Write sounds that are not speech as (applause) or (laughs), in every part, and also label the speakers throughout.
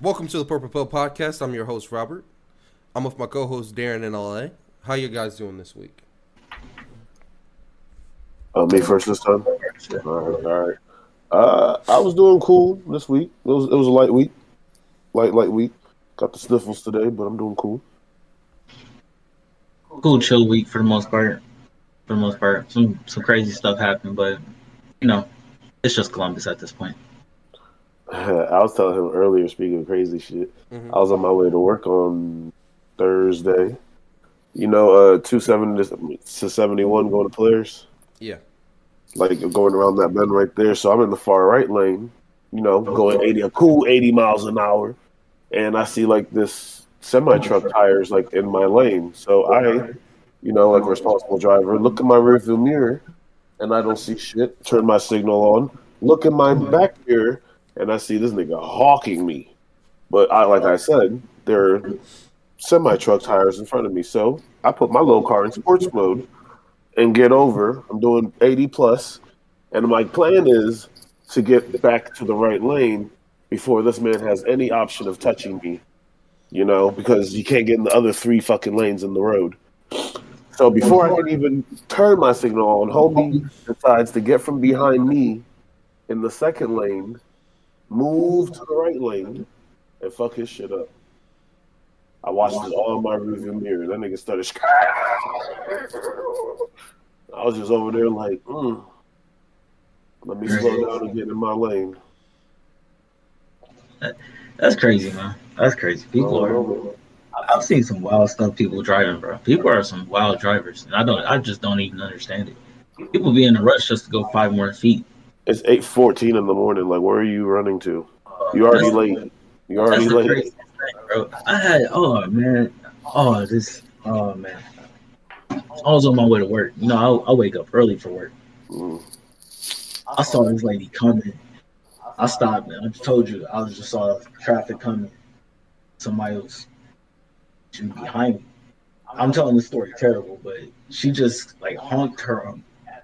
Speaker 1: Welcome to the Purple Pill Podcast. I'm your host Robert. I'm with my co-host Darren in LA. How you guys doing this week?
Speaker 2: Uh, me first this time. All right, all right. Uh, I was doing cool this week. It was it was a light week, light light week. Got the sniffles today, but I'm doing cool.
Speaker 3: Cool, chill week for the most part. For the most part, some some crazy stuff happened, but you know, it's just Columbus at this point. (laughs)
Speaker 2: I was telling him earlier, speaking of crazy shit,
Speaker 1: Mhm.
Speaker 2: I was on my way to work on Thursday. You know, uh, two seventy to seventy one going to players.
Speaker 1: Yeah.
Speaker 2: like going around that bend right there. So I'm in the far right lane, you know, going 80, a cool 80 miles an hour. And I see like this semi truck tires like in my lane. So I, you know, like a responsible driver, look in my rearview mirror and I don't see shit. Turn my signal on, look in my back mirror, and I see this nigga hawking me. But I, like I said, there are semi truck tires in front of me. So I put my little car in sports mode and get over. I'm doing 80 plus, and my plan is to get back to the right lane before this man has any option of touching me. You know, because you can't get in the other three fucking lanes in the road. So before I can even turn my signal on, homie decides to get from behind me in the second lane, move to the right lane, and fuck his shit up. I watched it all in my rearview mirror. That nigga started. (laughs) I was just over there like, mm, let me slow down and get in my lane.
Speaker 3: That's crazy, man. That's crazy. People are. I've seen some wild stuff people driving, bro. People are some wild drivers, and I don't. I just don't even understand it. People be in a rush just to go five more feet.
Speaker 2: It's eight fourteen in the morning. Like, where are you running to? You already late. You already late.
Speaker 3: thing, bro. I had. Oh man. Oh this. Oh man. I was on my way to work. You know, I, I wake up early for work.
Speaker 2: Mm.
Speaker 3: I saw this lady coming. I stopped, man. I just told you, I was just saw traffic coming. Somebody was behind me. I'm telling this story terrible, but she just like honked her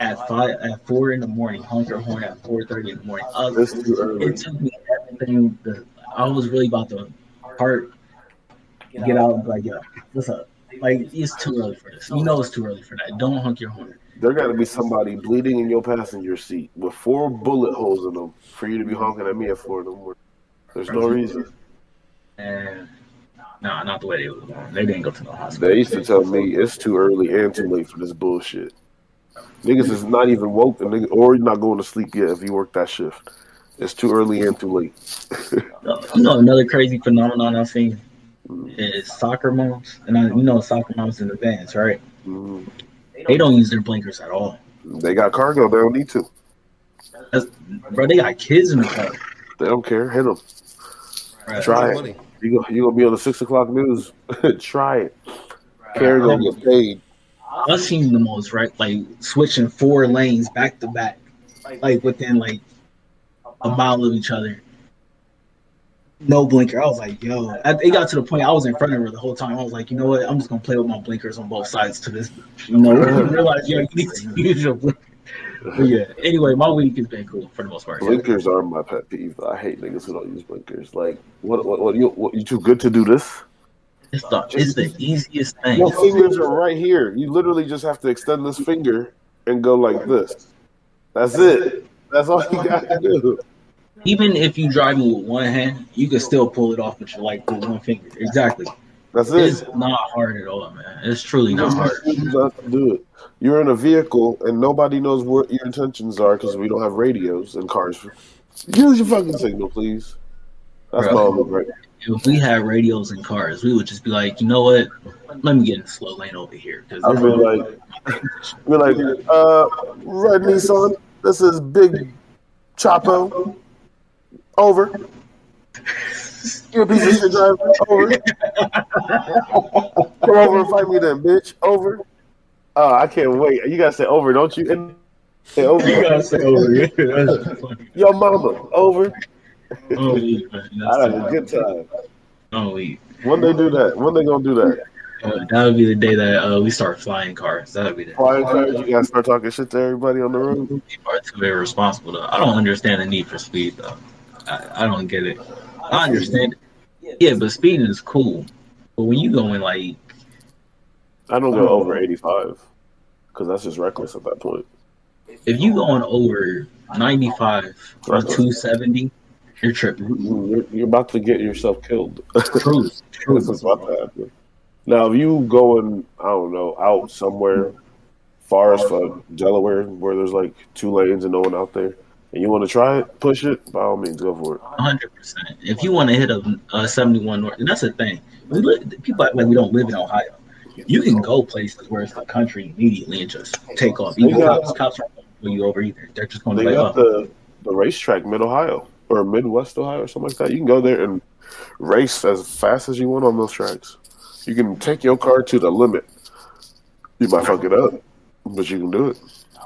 Speaker 3: at five at four in the morning, honked her horn at four thirty in the morning. Uh, was,
Speaker 2: too early.
Speaker 3: it took me everything I was really about to part get out and be like, yo, what's up? Like it's too early for this. You know it's too early for that. Don't honk your horn.
Speaker 2: There got to be somebody bleeding in your passenger seat with four bullet holes in them for you to be honking at me at four in the morning. There's no reason.
Speaker 3: And nah, not the way they were going. They didn't go to the hospital.
Speaker 2: They used to tell me it's too early and too late for this bullshit. Niggas is not even woke, and nigga, or you're not going to sleep yet if you work that shift. It's too early and too late. (laughs)
Speaker 3: You know, another crazy phenomenon I've seen is soccer moms, and I, you know soccer moms in the vans, right?
Speaker 2: Mm.
Speaker 3: They don't use their blinkers at all.
Speaker 2: They got cargo. They don't need to.
Speaker 3: That's, bro, they got kids in the car.
Speaker 2: They don't care. Hit them.
Speaker 3: Right?
Speaker 2: Try it.
Speaker 1: Money.
Speaker 2: You go, you gonna be on the six o'clock news? (laughs) Try it. Karen gonna get paid.
Speaker 3: I've seen the most right, like switching four lanes back to back, like within like a mile of each other. No blinker. I was like, yo. It got to the point I was in front of her the whole time. I was like, you know what? I'm just gonna play with my blinkers on both sides to this. You know, realize yo, you need to (laughs) use your blinker. Yeah. Anyway, my week has been cool for the most part.
Speaker 2: Blinkers are my pet peeve. I hate niggas who don't use blinkers. Like, what? What? what you? What, you too good to do this?
Speaker 3: It's the it's the easiest thing.
Speaker 2: Your fingers are right here. You literally just have to extend this finger and go like this. That's it. That's all you gotta do.
Speaker 3: Even if you driving with one hand, you can still pull it off with your like with one finger. Exactly.
Speaker 2: That's
Speaker 3: It's
Speaker 2: it.
Speaker 3: not hard at all, man. It's truly not hard.
Speaker 2: You have to do it. You're in a vehicle and nobody knows what your intentions are because we don't have radios in cars. Use your fucking signal, please. That's
Speaker 3: Bro.
Speaker 2: my only right.
Speaker 3: If we had radios in cars, we would just be like, you know what? Let me get in the slow lane over here. Because
Speaker 2: I'd be like, (laughs) be like, uh, red Nissan. This is Big Chapo. Over. You a piece of shit driver. Over. (laughs) Come over and fight me then, bitch. Over. Uh, I can't wait. You gotta say over, don't you? And say over.
Speaker 3: you gotta say over here. (laughs) That's funny.
Speaker 2: Yo, mama. Over.
Speaker 3: Don't leave, man.
Speaker 2: I had a good time.
Speaker 3: Don't leave.
Speaker 2: When they do that? When they gonna do that?
Speaker 3: Uh, that would be the day that uh, we start flying cars. That would be the
Speaker 2: Flying cars, you gotta start talking shit to everybody on the road.
Speaker 3: people are too very responsible. Though. I don't understand the need for speed though. I, I don't get it. I understand it, Yeah, but speeding is cool. But when you going like
Speaker 2: I don't go over 85 because that's just reckless at that point.
Speaker 3: if you going over ninety five or two seventy, you're tripping.
Speaker 2: You're, you're about to get yourself killed.
Speaker 3: True. (laughs) True.
Speaker 2: this is about to happen. Now, if you going, I don't know, out somewhere far as fuck, Delaware, where there's like two lanes and no one out there, and you want to try it, push it, by all means, go for it.
Speaker 3: hundred percent. If you want to hit a, a seventy one north, and that's the thing. We live, people act like we don't live in Ohio. You can go places where it's the country immediately and just take off. Even
Speaker 2: Yeah.
Speaker 3: cops, cops aren't going to pull you over either. They're just going to
Speaker 2: They got
Speaker 3: oh,
Speaker 2: the the racetrack mid Ohio or Midwest Ohio or something like that. You can go there and race as fast as you want on those tracks. You can take your car to the limit. You might fuck it up, but you can do it.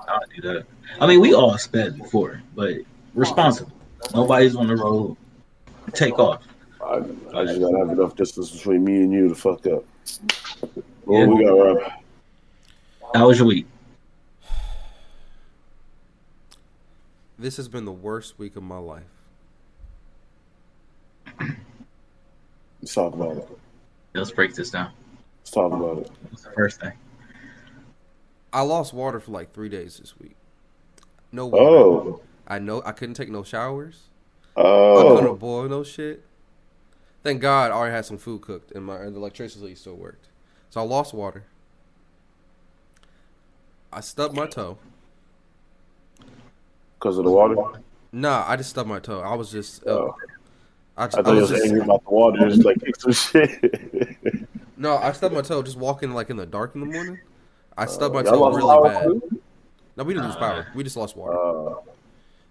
Speaker 3: I'll do that. I mean, we all sped before, but responsible. Nobody's on the road. Take off.
Speaker 2: I, I just gotta have enough distance between me and you to fuck up. What
Speaker 3: Yeah.
Speaker 2: we got, Rob?
Speaker 3: How was your week?
Speaker 1: This has been the worst week of my life.
Speaker 2: Let's talk about it.
Speaker 3: Let's break this down.
Speaker 2: Let's talk about it.
Speaker 3: What's the first thing?
Speaker 1: I lost water for like three days this week. No water.
Speaker 2: Oh,
Speaker 1: I know I couldn't take no showers. Oh. I couldn't boil no shit. Thank God I already had some food cooked and my and the electricity still worked. So I lost water. I stubbed my toe.
Speaker 2: because of the water.
Speaker 1: Nah, I just stubbed my toe. I was just, uh,
Speaker 2: Oh,
Speaker 1: I,
Speaker 2: I
Speaker 1: I,
Speaker 2: thought you
Speaker 1: was
Speaker 2: was angry about the water. Just like kick some shit. (laughs)
Speaker 1: no, I stubbed my toe just walking like in the dark in the morning. I stubbed my toe really bad.
Speaker 2: too?
Speaker 1: No, we didn't lose power. We just lost water.
Speaker 2: Uh,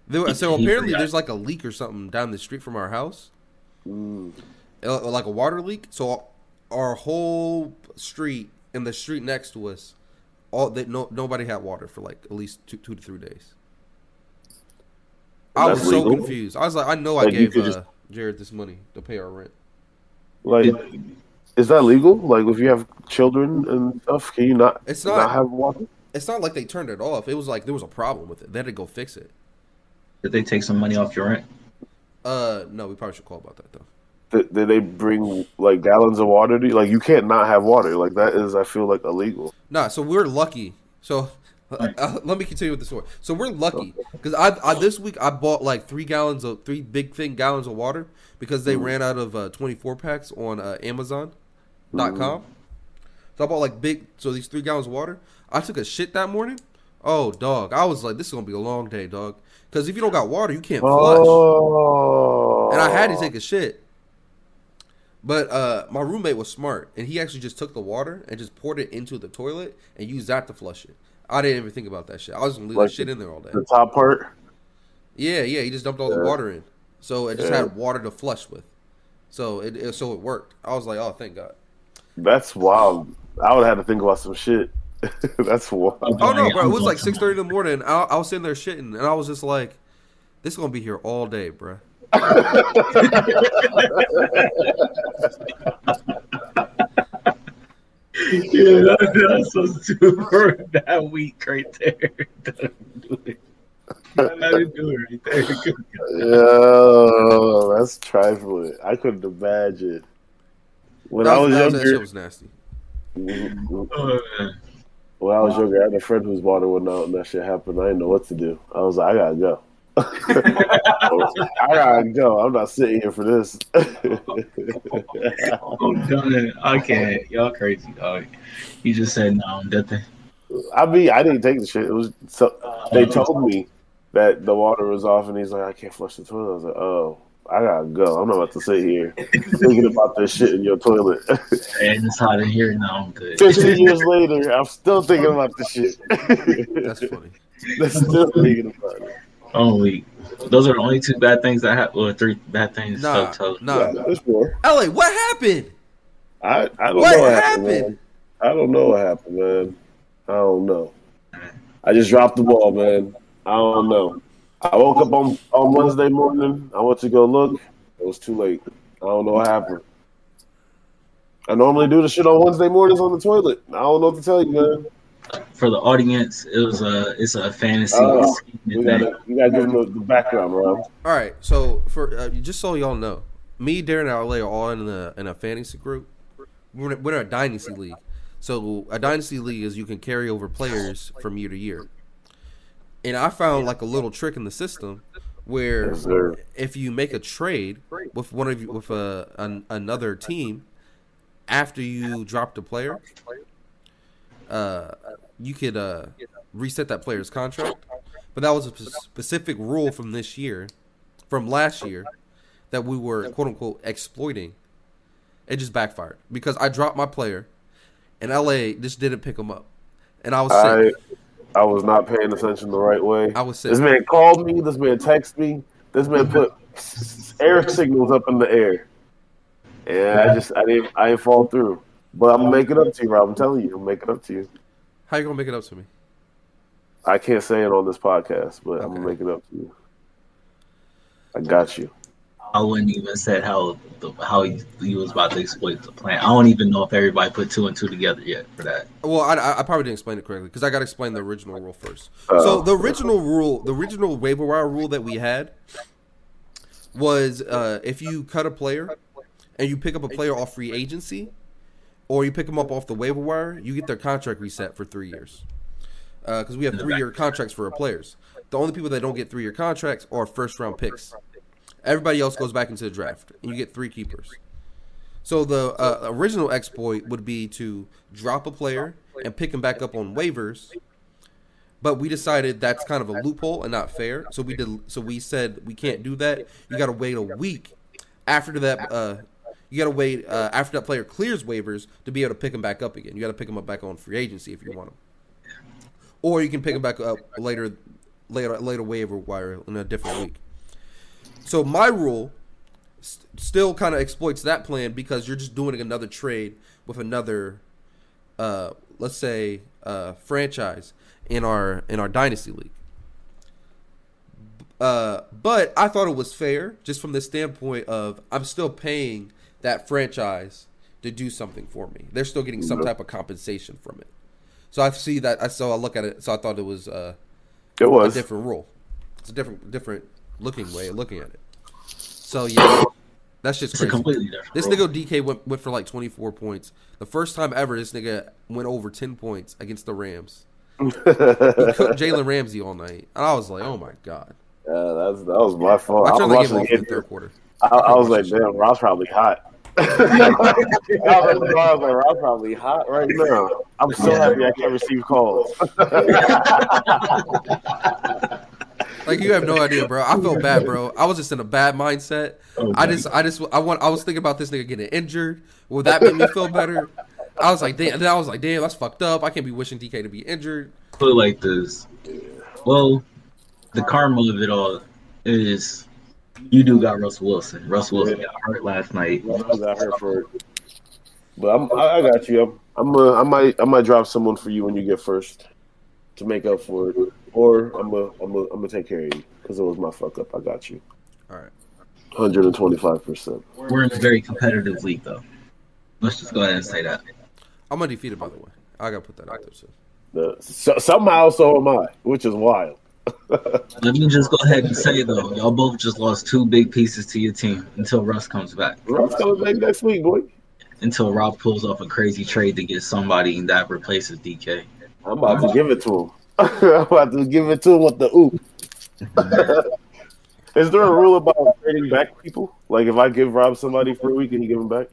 Speaker 1: There, so (laughs) apparently, there's like a leak or something down the street from our house,
Speaker 2: mm,
Speaker 1: uh, like a water leak. So our whole street and the street next to us, all that no nobody had water for like at least two two to three days. I
Speaker 2: That's
Speaker 1: was so
Speaker 2: legal?
Speaker 1: confused. I was like, I know I
Speaker 2: Like, you
Speaker 1: gave
Speaker 2: could
Speaker 1: uh,
Speaker 2: just-
Speaker 1: Jared this money to pay our rent.
Speaker 2: like, is that legal? Like, if you have children and stuff, can you not?
Speaker 1: It's
Speaker 2: not,
Speaker 1: not.
Speaker 2: have water.
Speaker 1: It's not like they turned it off. It was like there was a problem with it. They had to go fix it.
Speaker 3: Did they take some money off your rent?
Speaker 1: Uh, no, we probably should call about that though.
Speaker 2: Did, did they bring like gallons of water to you? Like, you can't not have water. Like, that is, I feel like illegal.
Speaker 1: Nah, so we're lucky. So uh, uh, let me continue with the story. So we're lucky because I, I this week I bought like three gallons of three big thing gallons of water because they ran out of uh, 24 packs on uh, Amazon.com. So I bought like big. So these three gallons of water. I took a shit that morning. Oh dog, I was like, this is gonna be a long day, dog. Because if you don't got water, you can't flush.
Speaker 2: Oh,
Speaker 1: and I had to take a shit. But uh, my roommate was smart, and he actually just took the water and just poured it into the toilet and used that to flush it. I didn't even think about that shit. I was gonna leave
Speaker 2: Like
Speaker 1: that shit in there all day.
Speaker 2: the top part.
Speaker 1: Yeah, yeah. He just dumped all the water in, so it just
Speaker 2: Yeah.
Speaker 1: had water to flush with. So it, it so it worked. I was like, oh, thank God.
Speaker 2: That's wild. I would have had to think about some shit. (laughs) That's wild.
Speaker 1: Oh no, bro! It was like
Speaker 3: going
Speaker 1: six thirty in the morning. I, I was sitting there shitting, and I was just like, "This is gonna be here all day, bro." (laughs) (laughs)
Speaker 3: yeah, that, that's so super that week right there. (laughs) That'll do it right there.
Speaker 2: Yo, that's trifling. I couldn't imagine. When
Speaker 1: That
Speaker 2: I was
Speaker 1: that that shit was nasty.
Speaker 2: when
Speaker 3: Oh, man.
Speaker 2: I was younger, I had a friend whose water went out and that shit happened. I didn't know what to do. I was like, I gotta go. (laughs) I gotta go. I'm not sitting here for this. (laughs)
Speaker 3: I'm done. I can't. Y'all crazy, dog. He just said no, I'm nothing.
Speaker 2: I mean, I didn't take the shit. It was so they uh-huh. told me that the water was off, and he's like, I can't flush the toilet. I was like, oh, I gotta go. I'm not about to sit here (laughs) thinking about this shit in your toilet.
Speaker 3: And it's hot in here now. I'm good.
Speaker 2: 15 years later, I'm still thinking about the shit.
Speaker 1: That's funny.
Speaker 2: That's still thinking about it.
Speaker 3: Only those are the only two bad things that happened, Well, three bad things.
Speaker 1: Nah,
Speaker 3: so, so,
Speaker 1: nah.
Speaker 2: Yeah, there's more.
Speaker 1: LA, what happened?
Speaker 2: I, I don't
Speaker 1: What
Speaker 2: know what happened.
Speaker 1: happened?
Speaker 2: man. I don't know what happened, man. I don't know. I just dropped the ball, man. I don't know. I woke up on, on Wednesday morning. I went to go look. It was too late. I don't know what happened. I normally do the shit on Wednesday mornings on the toilet. I don't know what to tell you, man.
Speaker 3: For the audience, it was a it's a fantasy.
Speaker 2: Oh, We gotta, you gotta give them the, the background, Rob.
Speaker 1: All right, so for uh, just so y'all know, me, Darren, and LA are all in a in a fantasy group. We're in, we're in a dynasty league. So a dynasty league is you can carry over players from year to year. And I found like a little trick in the system where
Speaker 2: Yes,
Speaker 1: if you make a trade with one of you with a an, another team after you drop the player, uh, you could uh, reset that player's contract. But that was a specific rule from this year, from last year, that we were quote unquote exploiting. It just backfired because I dropped my player, and LA just didn't pick him up, and I was
Speaker 2: I
Speaker 1: sick.
Speaker 2: I was not paying attention the right way.
Speaker 1: I was sick.
Speaker 2: This man called me. This man texted me. This man put air signals up in the air, and I just I didn't I didn't fall through. But I'm gonna it up to you, Rob. I'm telling you, I'm gonna it up to you.
Speaker 1: How you gonna make it up to me?
Speaker 2: I can't say it on this podcast, but I'm
Speaker 1: Okay.
Speaker 2: gonna make it up to you. I got you.
Speaker 3: I wouldn't even said how the, how he, he was about to exploit the plan. I don't even know if everybody put two and two together yet for that.
Speaker 1: Well, I, I I probably didn't explain it correctly because I got to explain the original rule first.
Speaker 2: Uh,
Speaker 1: so the original rule, the original waiver wire rule that we had was uh, if you cut a player and you pick up a player off free agency, or you pick them up off the waiver wire, you get their contract reset for three years. Because we have three year contracts for our players. The only people that don't get three year contracts are first round picks. Everybody else goes back into the draft, and you get three keepers. So the uh, original exploit would be to drop a player and pick him back up on waivers. But we decided that's kind of a loophole and not fair. So we did. So we said we can't do that. You got to wait a week after that. Uh, you got to wait uh, after that player clears waivers to be able to pick him back up again. You got to pick him up back on free agency if you want him, or you can pick him back up later, later, later waiver wire in a different week. So my rule st- still kind of exploits that plan because you're just doing another trade with another, uh, let's say, uh, franchise in our in our dynasty league. Uh, but I thought it was fair, just from the standpoint of I'm still paying that franchise to do something for me. They're still getting some type of compensation from it. So I see that. I so I look at it. So I thought it was uh,
Speaker 2: It
Speaker 1: a different rule. It's a different different looking way of looking at it. So yeah, that's just
Speaker 3: It's a completely different.
Speaker 1: This
Speaker 3: rule.
Speaker 1: nigga DK went went for like 24 points. The first time ever this nigga went over 10 points against the Rams. He (laughs) cooked Jalen Ramsey all night. And I was like, oh my god.
Speaker 2: Yeah, that's that was my fault.
Speaker 1: I
Speaker 2: I
Speaker 1: turned
Speaker 2: was
Speaker 1: the game
Speaker 2: watching
Speaker 1: in the third quarter.
Speaker 2: I, I was like, damn, Ross probably hot. (laughs) I was like, Rob's probably hot right now. I'm so happy I can't receive calls. (laughs)
Speaker 1: Like you have no idea, bro. I felt bad, bro. I was just in a bad mindset.
Speaker 3: Oh,
Speaker 1: I just, I just, I want, I was thinking about this nigga getting injured. Will that make me feel better? I was like, damn. Then I was like, damn, that's fucked up. I can't be wishing DK to be injured.
Speaker 3: put it like this. Well, the karma of it all is you do got Russell Wilson. Russell Wilson got hurt last night.
Speaker 2: I got her for it. But I'm, I, I got you. I'm, I'm uh, I might, I might drop someone for you when you get first to make up for it, or I'm gonna, I'm gonna, I'm gonna take care of you because it was my fuck up. I got you.
Speaker 1: All right.
Speaker 2: 125 percent.
Speaker 3: We're in a very competitive league, though. Let's just go ahead and say that.
Speaker 1: I'm undefeated, by the way. I gotta put that out there too.
Speaker 2: So, somehow, so am I, which is wild.
Speaker 3: Let me just go ahead and say though, y'all both just lost two big pieces to your team until Russ comes back.
Speaker 2: Russ coming back next week, boy.
Speaker 3: Until Rob pulls off a crazy trade to get somebody that replaces DK.
Speaker 2: I'm about to uh-huh. give it to him. (laughs) I'm about to give it to him with the oop. (laughs) Is there a rule about trading back people? Like if I give Rob somebody for a week and he give him back?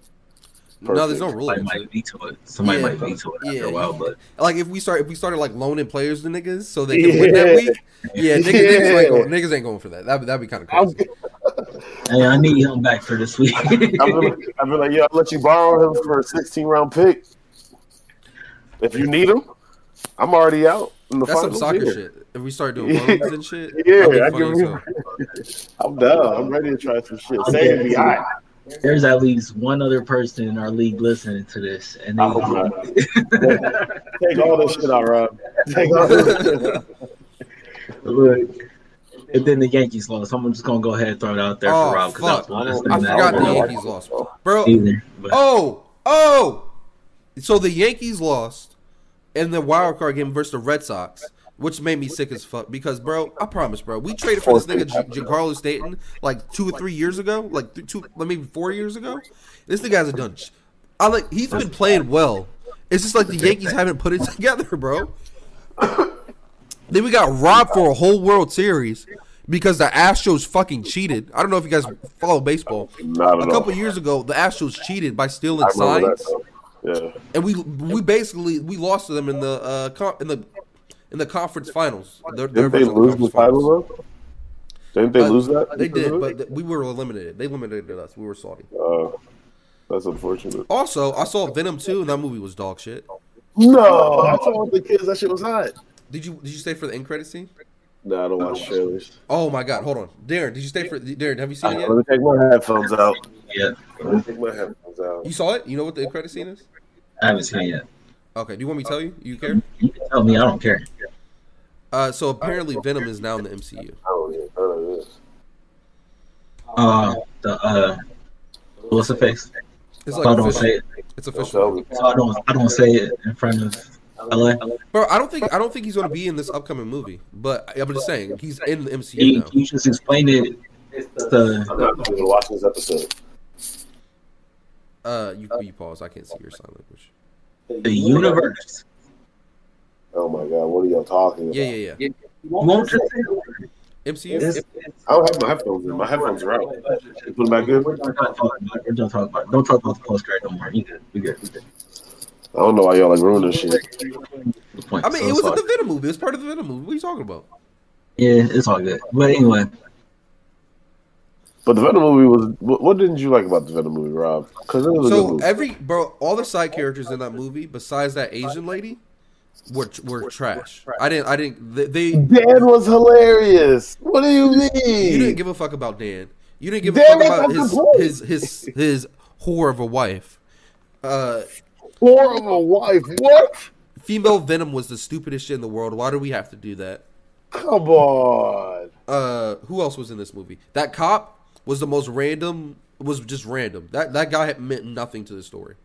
Speaker 1: No, there's no rule.
Speaker 3: Somebody
Speaker 1: into
Speaker 3: might
Speaker 1: it.
Speaker 3: veto it. Somebody
Speaker 1: Yeah.
Speaker 3: might veto it after
Speaker 1: Yeah.
Speaker 3: a while, but
Speaker 1: Like if we start, if we started like loaning players to niggas so they can win that week, yeah, niggas, niggas, ain't going, niggas ain't going for that. That that'd be kind of
Speaker 2: I'm,
Speaker 1: crazy. (laughs)
Speaker 3: hey, I need him back for this week.
Speaker 2: I'm, gonna, I'm gonna like, yeah, I'll let you borrow him for a 16 round pick. If you need him, I'm already out. In the
Speaker 1: That's some soccer
Speaker 2: yeah.
Speaker 1: shit. If we start doing loans and shit,
Speaker 2: Yeah, I give you. (laughs) I'm down. I'm ready to try some shit.
Speaker 3: Okay.
Speaker 2: Say it be hot.
Speaker 3: There's at least one other person in our league listening to this, and
Speaker 2: I hope
Speaker 3: they, uh-huh.
Speaker 2: not. (laughs) Take all this shit out, Rob. Take all this shit out.
Speaker 3: look. And then the Yankees lost. I'm just gonna go ahead and throw it out there
Speaker 1: Oh,
Speaker 3: for Rob because
Speaker 1: fuck.
Speaker 3: that was one
Speaker 1: I
Speaker 3: of the
Speaker 1: forgot the Yankees lost, bro.
Speaker 3: either.
Speaker 1: Oh, oh. So the Yankees lost in the wild card game versus the Red Sox. Which made me sick as fuck. Because, bro, I promise, bro, we traded for this nigga Giancarlo Stanton like two or three years ago, like th- two, maybe four years ago. This nigga hasn't done. sh- I like he's been playing well. It's just like the Yankees haven't put it (laughs) together, bro. then we got robbed for a whole World Series because the Astros fucking cheated. I don't know if you guys follow baseball.
Speaker 2: Not at A
Speaker 1: couple
Speaker 2: all.
Speaker 1: years ago, the Astros cheated by stealing signs,
Speaker 2: that. Yeah.
Speaker 1: and we we basically we lost to them in the uh, in the in the conference finals. Their- their
Speaker 2: Didn't they
Speaker 1: version the
Speaker 2: lose the
Speaker 1: conference
Speaker 2: final
Speaker 1: finals.
Speaker 2: though? Didn't they
Speaker 1: Uh,
Speaker 2: lose that?
Speaker 1: They did, but th- we were eliminated. They eliminated us. We were salty.
Speaker 2: Uh, that's unfortunate.
Speaker 1: Also, I saw Venom 2, and that movie was dog shit.
Speaker 2: No, I told the kids that shit was hot.
Speaker 1: Did you did you stay for the end credit scene?
Speaker 2: No, I don't watch trailers.
Speaker 1: Oh my god, hold on, Darren, did you stay for Darren? Have you seen it yet?
Speaker 2: Let me take my headphones out.
Speaker 3: Yeah,
Speaker 2: Let me take my headphones out.
Speaker 1: You saw it? You know what the end credit scene is?
Speaker 3: I haven't seen it yet.
Speaker 1: Okay, do you want me to tell you? You care?
Speaker 3: You can tell me. I don't care.
Speaker 1: Uh, so apparently Venom is now in the MCU.
Speaker 2: I don't even.
Speaker 3: Uh, the uh, what's the face?
Speaker 1: It's
Speaker 3: So
Speaker 1: like
Speaker 3: I don't
Speaker 1: official.
Speaker 3: say it.
Speaker 1: It's official.
Speaker 3: So I don't. I don't say it in front of LA.
Speaker 1: bro. I don't think I don't think he's gonna be in this upcoming movie. But I'm just saying he's in the MCU
Speaker 3: You,
Speaker 1: now.
Speaker 3: you just explained it. It's the
Speaker 2: I'm not going to watch this episode.
Speaker 1: Uh, you you pause. I can't see your sign language.
Speaker 3: the universe.
Speaker 2: Oh my god, what are y'all talking about?
Speaker 1: Yeah, yeah, yeah.
Speaker 3: You won't just say.
Speaker 1: MCU.
Speaker 2: I don't have my headphones in. My headphones are out. You put them back in?
Speaker 3: we're done talking about. it. We're done talking about. Don't talk about the post grade no more. You good? We good? We good.
Speaker 2: I don't know why y'all like ruining shit.
Speaker 1: I mean,
Speaker 3: So
Speaker 1: it was in the Venom movie. It's part of the Venom movie. What are you talking about?
Speaker 3: Yeah, it's all good. But anyway,
Speaker 2: But the Venom movie was. What, what didn't you like about the Venom movie, Rob? Because it was a good
Speaker 1: So
Speaker 2: movie.
Speaker 1: every bro, all the side characters in that movie, besides that Asian lady, were were trash. I didn't. I didn't. They. they
Speaker 2: Dan was hilarious. What do you mean?
Speaker 1: you didn't give a fuck about Dan. You didn't give a fuck about his his his his whore of a wife. Uh,
Speaker 2: Poor of a wife. What?
Speaker 1: female Venom was the stupidest shit in the world. Why do we have to do that?
Speaker 2: Come on.
Speaker 1: Uh, who else was in this movie? That cop was the most random. Was just random. That that guy had meant nothing to the story.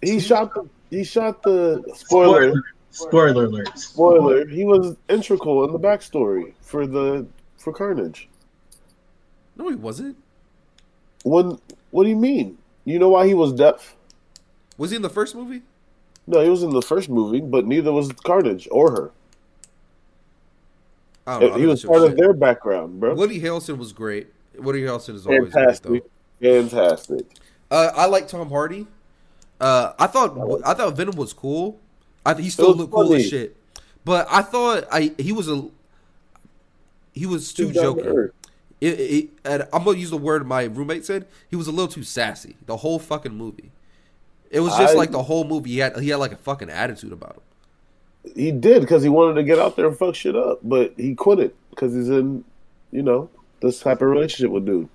Speaker 2: He shot the. He shot the spoiler.
Speaker 3: Spoiler alert.
Speaker 2: Spoiler. He was integral in the backstory for the for Carnage.
Speaker 1: No, he wasn't.
Speaker 2: When? What do you mean? You know why he was deaf?
Speaker 1: Was he in the first movie?
Speaker 2: No, he was in the first movie, but neither was Carnage or her.
Speaker 1: I don't know.
Speaker 2: he
Speaker 1: I'm
Speaker 2: was
Speaker 1: not sure
Speaker 2: part of their background, bro.
Speaker 1: Woody Harrelson was great. Woody Harrelson is always
Speaker 2: Fantastic.
Speaker 1: great though.
Speaker 2: Fantastic.
Speaker 1: Uh, I like Tom Hardy. Uh, I thought I thought Venom was cool. I he still looked cool as shit. But I thought I he was a he was too
Speaker 2: Too to
Speaker 1: It, it, I'm gonna use the word my roommate said. He was a little too sassy. The whole fucking movie. It was just
Speaker 2: I-
Speaker 1: like the whole movie. He had he had like a fucking attitude about him.
Speaker 2: He did because he wanted to get out there and fuck shit up, but he couldn't because he's in, you know, this type of relationship with dude.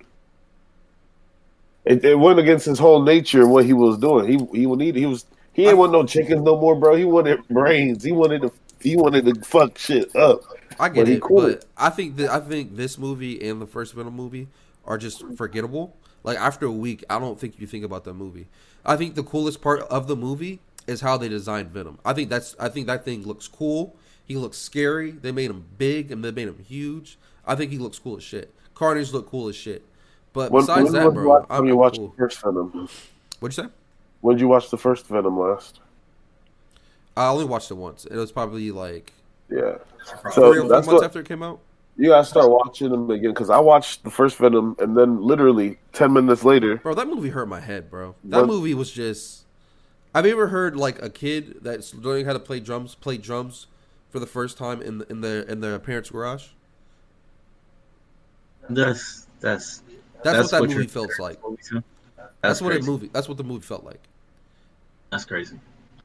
Speaker 2: It, it went against his whole nature and what he was doing. He he would need he was he ain't want no chickens no more, bro. He wanted brains. He wanted to he wanted to fuck shit up.
Speaker 1: I get
Speaker 2: But
Speaker 1: it, but I think that I think this movie and the first Venom movie are just forgettable. Like after a week, I don't think you think about that movie. I think the coolest part of the movie is how they designed Venom. I think that's I think that thing looks cool. He looks scary. They made him big and they made him huge. I think he looks cool as shit. Carnage looked cool as shit. But
Speaker 2: When,
Speaker 1: besides
Speaker 2: when
Speaker 1: that, bro, I'm,
Speaker 2: you
Speaker 1: I'm cool.
Speaker 2: the first Venom?
Speaker 1: What'd you say?
Speaker 2: When did you watch the first Venom last?
Speaker 1: I only watched it once. It was probably like
Speaker 2: Yeah.
Speaker 1: three
Speaker 2: So
Speaker 1: or four months
Speaker 2: what
Speaker 1: after it came out.
Speaker 2: you gotta start watching them again because I watched the first Venom and then literally ten minutes later,
Speaker 1: Bro, that movie hurt my head, bro. That
Speaker 2: What-
Speaker 1: movie was just. Have you ever heard like a kid that's learning how to play drums play drums for the first time in the, in their in their parents' garage?
Speaker 3: That's that's
Speaker 1: That's,
Speaker 3: That's
Speaker 1: what that
Speaker 3: what
Speaker 1: movie
Speaker 3: you're-
Speaker 1: felt like.
Speaker 3: That's,
Speaker 1: That's, what a
Speaker 3: crazy.
Speaker 1: movie. That's what the movie felt like.
Speaker 3: That's crazy.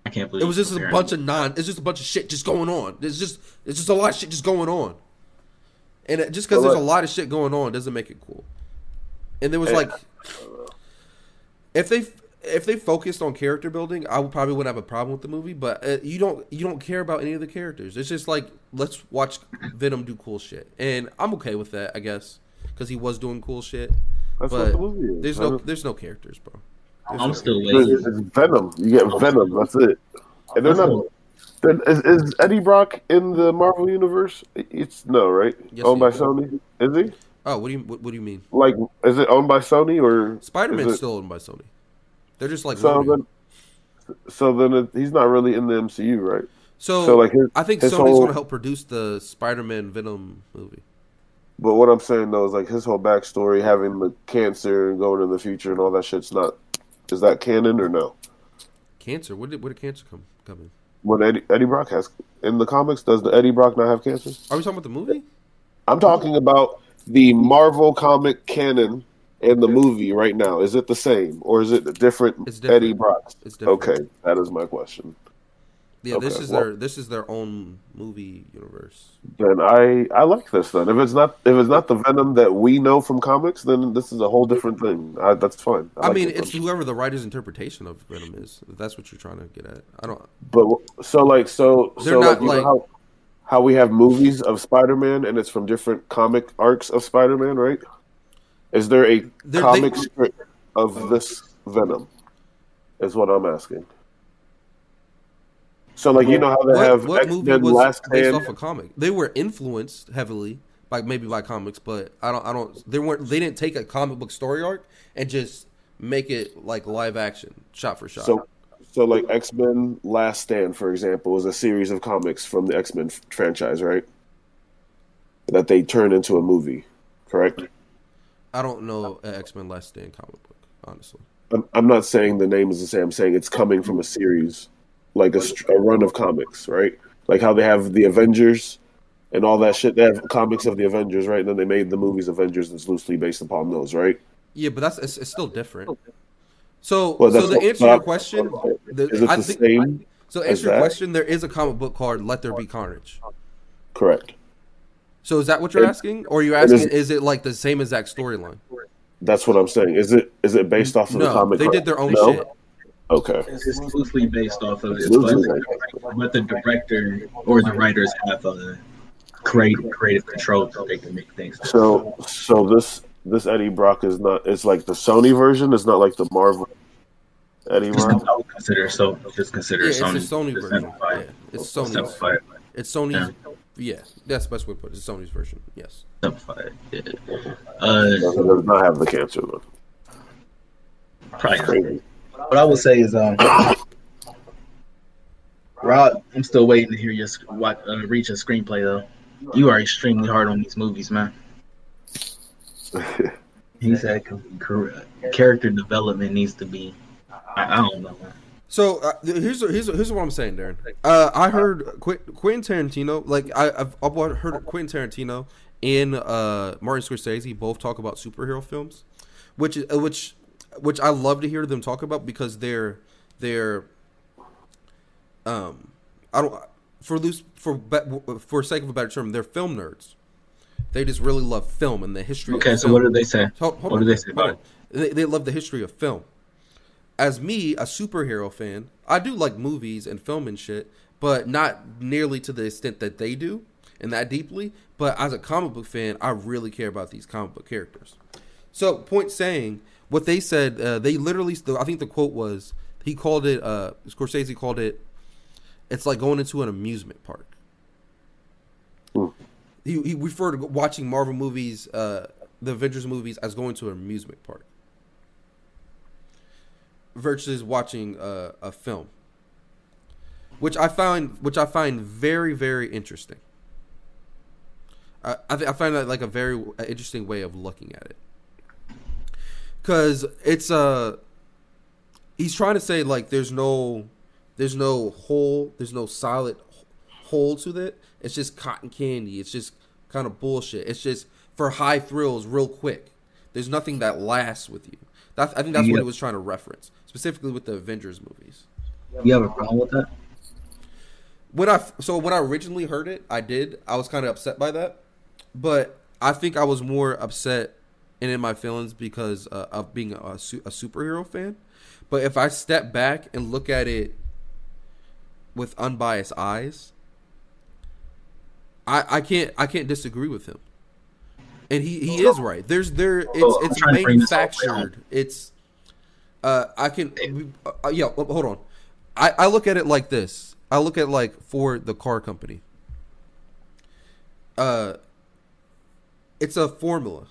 Speaker 3: I can't believe
Speaker 1: It was just a bunch of non. It's just a bunch of shit just going on. It's just it's just a lot of shit just going on. And it, just because there's a lot of shit going on doesn't make it cool. And there was
Speaker 2: Yeah.
Speaker 1: like, if they if they focused on character building, I would probably wouldn't have a problem with the movie. But uh, you don't you don't care about any of the characters. It's just like let's watch Venom do cool shit, and I'm okay with that, I guess, because he was doing cool shit.
Speaker 2: That's
Speaker 1: But
Speaker 2: what the movie is.
Speaker 1: There's no there's no characters, bro. There's
Speaker 3: I'm
Speaker 1: no
Speaker 3: still
Speaker 2: It's,
Speaker 3: waiting.
Speaker 2: it's Venom. You get Venom. That's it. And they're not. Then is, is Eddie Brock in the Marvel universe? It's no, right?
Speaker 1: Yes,
Speaker 2: owned by
Speaker 1: is.
Speaker 2: Sony? Is he?
Speaker 1: Oh, what do you what, what do you mean?
Speaker 2: Like, is it owned by Sony or
Speaker 1: Spider
Speaker 2: is
Speaker 1: Man's
Speaker 2: it-
Speaker 1: still owned by Sony. They're just like
Speaker 2: So then, so then it, he's not really in the MCU, right?
Speaker 1: So,
Speaker 2: so, like, his-
Speaker 1: I think
Speaker 2: his
Speaker 1: Sony's
Speaker 2: whole-
Speaker 1: going to help produce the Spider Man Venom movie.
Speaker 2: But what I'm saying though is like his whole backstory, having the cancer and going in the future and all that shit's not. Is that canon or no?
Speaker 1: Cancer? Where did where did cancer come come in?
Speaker 2: When Eddie, Eddie Brock has in the comics, does the Eddie Brock not have cancer?
Speaker 1: Are we talking about the movie?
Speaker 2: I'm talking about the Marvel comic canon and the movie right now. Is it the same or is it different?
Speaker 1: It's different.
Speaker 2: Eddie Brock.
Speaker 1: It's different.
Speaker 2: Okay, that is my question.
Speaker 1: Yeah, this is
Speaker 2: well-
Speaker 1: their this is their own movie universe.
Speaker 2: Then I I like this. Then if it's not if it's not the Venom that we know from comics, then this is a whole different thing. I, that's fine.
Speaker 1: I,
Speaker 2: like
Speaker 1: mean,
Speaker 2: it.
Speaker 1: it's whoever the writer's interpretation of Venom is. If that's what you're trying to get at. I don't.
Speaker 2: But so like so so like, you know how how we have movies of Spider Man and it's from different comic arcs of Spider Man, right? Is there a comic
Speaker 1: they-
Speaker 2: strip of this Venom? Is what I'm asking. So like you know how they
Speaker 1: What,
Speaker 2: have
Speaker 1: what
Speaker 2: X
Speaker 1: movie
Speaker 2: Men
Speaker 1: was
Speaker 2: Last
Speaker 1: based
Speaker 2: Stand.
Speaker 1: off a comic? They were influenced heavily by maybe by comics, but I don't. I don't. They weren't. They didn't take a comic book story arc and just make it like live action, shot for shot.
Speaker 2: So so like X Men Last Stand, for example, is a series of comics from the X Men franchise, right? That they turn into a movie, correct?
Speaker 1: I don't know X Men Last Stand comic book, honestly.
Speaker 2: I'm, I'm not saying the name is the same. I'm saying it's coming from a series, like a, a run of comics, right? Like how they have the Avengers and all that shit. They have comics of the Avengers, right? And then they made the movies Avengers that's loosely based upon those, right?
Speaker 1: Yeah, but that's it's, it's still different. So,
Speaker 2: Well,
Speaker 1: so
Speaker 2: that's
Speaker 1: to
Speaker 2: what-
Speaker 1: answer your question, the,
Speaker 2: Is it
Speaker 1: I
Speaker 2: the
Speaker 1: think,
Speaker 2: same?
Speaker 1: so to
Speaker 2: as
Speaker 1: answer your
Speaker 2: that?
Speaker 1: question, there is a comic book called "Let There Be Carnage."
Speaker 2: Correct.
Speaker 1: So is that what you're
Speaker 2: It-
Speaker 1: asking, or are you
Speaker 2: it is-
Speaker 1: asking is it like the same exact storyline?
Speaker 2: That's what I'm saying. Is it is it based off of the
Speaker 1: No,
Speaker 2: comic?
Speaker 1: they did their own
Speaker 2: No?
Speaker 1: shit.
Speaker 2: Okay.
Speaker 3: It's loosely based off of it,
Speaker 2: Loosely
Speaker 3: but, but the director or the writers have a creative creative control so they can make things.
Speaker 2: So so this this Eddie Brock is not. It's like the Sony version. It's not like the Marvel Eddie Brock.
Speaker 3: I would consider so. Just consider
Speaker 1: Yeah, it's
Speaker 3: Sony.
Speaker 1: a Sony version. Yeah, it's Sony's.
Speaker 3: Simplify it.
Speaker 1: It's Sony's. Yeah, that's the best way to put it. It's Sony's version. Yes.
Speaker 3: Simplify it. Yeah. Uh,
Speaker 2: does not have the cancer though.
Speaker 3: probably.
Speaker 2: Crazy.
Speaker 3: What I would say is, um, Rod, I'm still waiting to hear your sc- what uh, reach a screenplay though. You are extremely hard on these movies, man. (laughs) He said character development needs to be. I, I don't know. Man.
Speaker 1: So uh, here's here's here's what I'm saying, Darren. Uh, I heard Qu- Quentin Tarantino, like I, I've, I've heard Quentin Tarantino and uh, Martin Scorsese both talk about superhero films, which is which which I love to hear them talk about because they're they're um I don't for loose for for sake of a better term they're film nerds. They just really love film and the history.
Speaker 3: Okay, so what did they say?
Speaker 1: Hold, hold
Speaker 3: What do they say about
Speaker 1: on. They, they love the history of film. As me, a superhero fan, I do like movies and film and shit, but not nearly to the extent that they do and that deeply. But as a comic book fan, I really care about these comic book characters. So, point saying, what they said, uh, they literally, I think the quote was, he called it, uh, Scorsese called it, it's like going into an amusement park.
Speaker 2: Hmm.
Speaker 1: He, he referred to watching Marvel movies, uh, the Avengers movies, as going to an amusement park versus watching uh, a film, which I find which I find very very interesting. I I, th- I find that like a very uh, interesting way of looking at it, because it's uh he's trying to say like there's no there's no hole there's no solid hole to it. It's just cotton candy. It's just kind of bullshit. It's just for high thrills, real quick. There's nothing that lasts with you. That, I think that's what
Speaker 3: Yeah.
Speaker 1: he was trying to reference, specifically with the Avengers movies.
Speaker 3: You have a problem with that?
Speaker 1: When I so when I originally heard it, I did. I was kind of upset by that, but I think I was more upset and in my feelings because uh, of being a, su- a superhero fan. But if I step back and look at it with unbiased eyes, I, I can't I can't disagree with him. And he, he is right. There's there it's it's
Speaker 3: trying to bring this all the way home.
Speaker 1: manufactured. It's uh I can uh, yeah hold on. I I look at it like this. I look at like for the car company. Uh, it's a formula,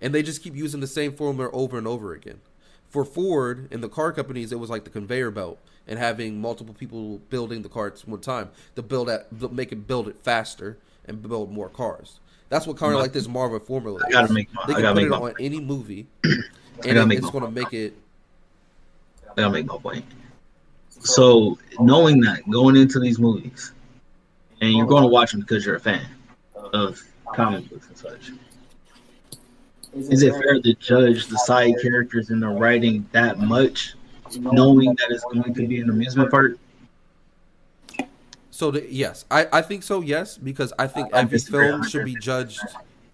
Speaker 1: and they just keep using the same formula over and over again. For Ford and the car companies, it was like the conveyor belt and having multiple people building the car at one time to build at make it build it faster and build more cars. That's what kind of like this Marvel formula.
Speaker 3: I gotta make my,
Speaker 1: They
Speaker 3: I
Speaker 1: can
Speaker 3: gotta
Speaker 1: put
Speaker 3: make
Speaker 1: it on any movie, (clears throat) and it's going to make it.
Speaker 3: I gotta make my point. So knowing that going into these movies, and you're going to watch them because you're a fan of comic books and such. Is it fair to judge the side characters in the writing that much, knowing that it's going to be an amusement park?
Speaker 1: So the, yes, I, I think so. Yes, because I think
Speaker 3: I
Speaker 1: every film should be judged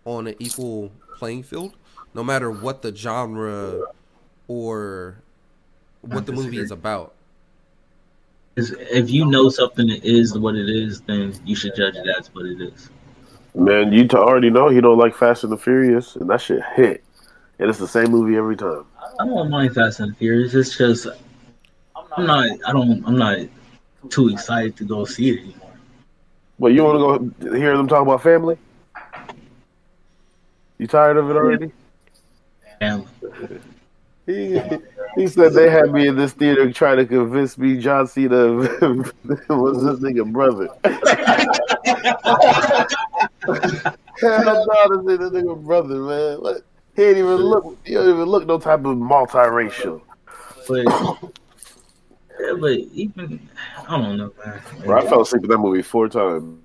Speaker 1: on an equal playing field, no matter what the genre or what the movie is about.
Speaker 3: if you know something is what it is, then you should judge it as what it is.
Speaker 2: Man, you already know he don't like Fast and the Furious, and that shit hit. And it's the same movie every time.
Speaker 3: I don't mind Fast and the Furious. It's just I'm not. I don't. I'm not too excited to go see it anymore.
Speaker 2: Well, you want to go hear them talk about family? You tired of it already?
Speaker 3: Family.
Speaker 2: He, he said they had me in this theater trying to convince me John Cena (laughs) was this nigga brother. (laughs) Hell no, this ain't nigga brother, man. What? He ain't even look. He don't even look no type of multiracial.
Speaker 3: But yeah, but even I don't know, man.
Speaker 2: Bro, I fell asleep in that movie four times.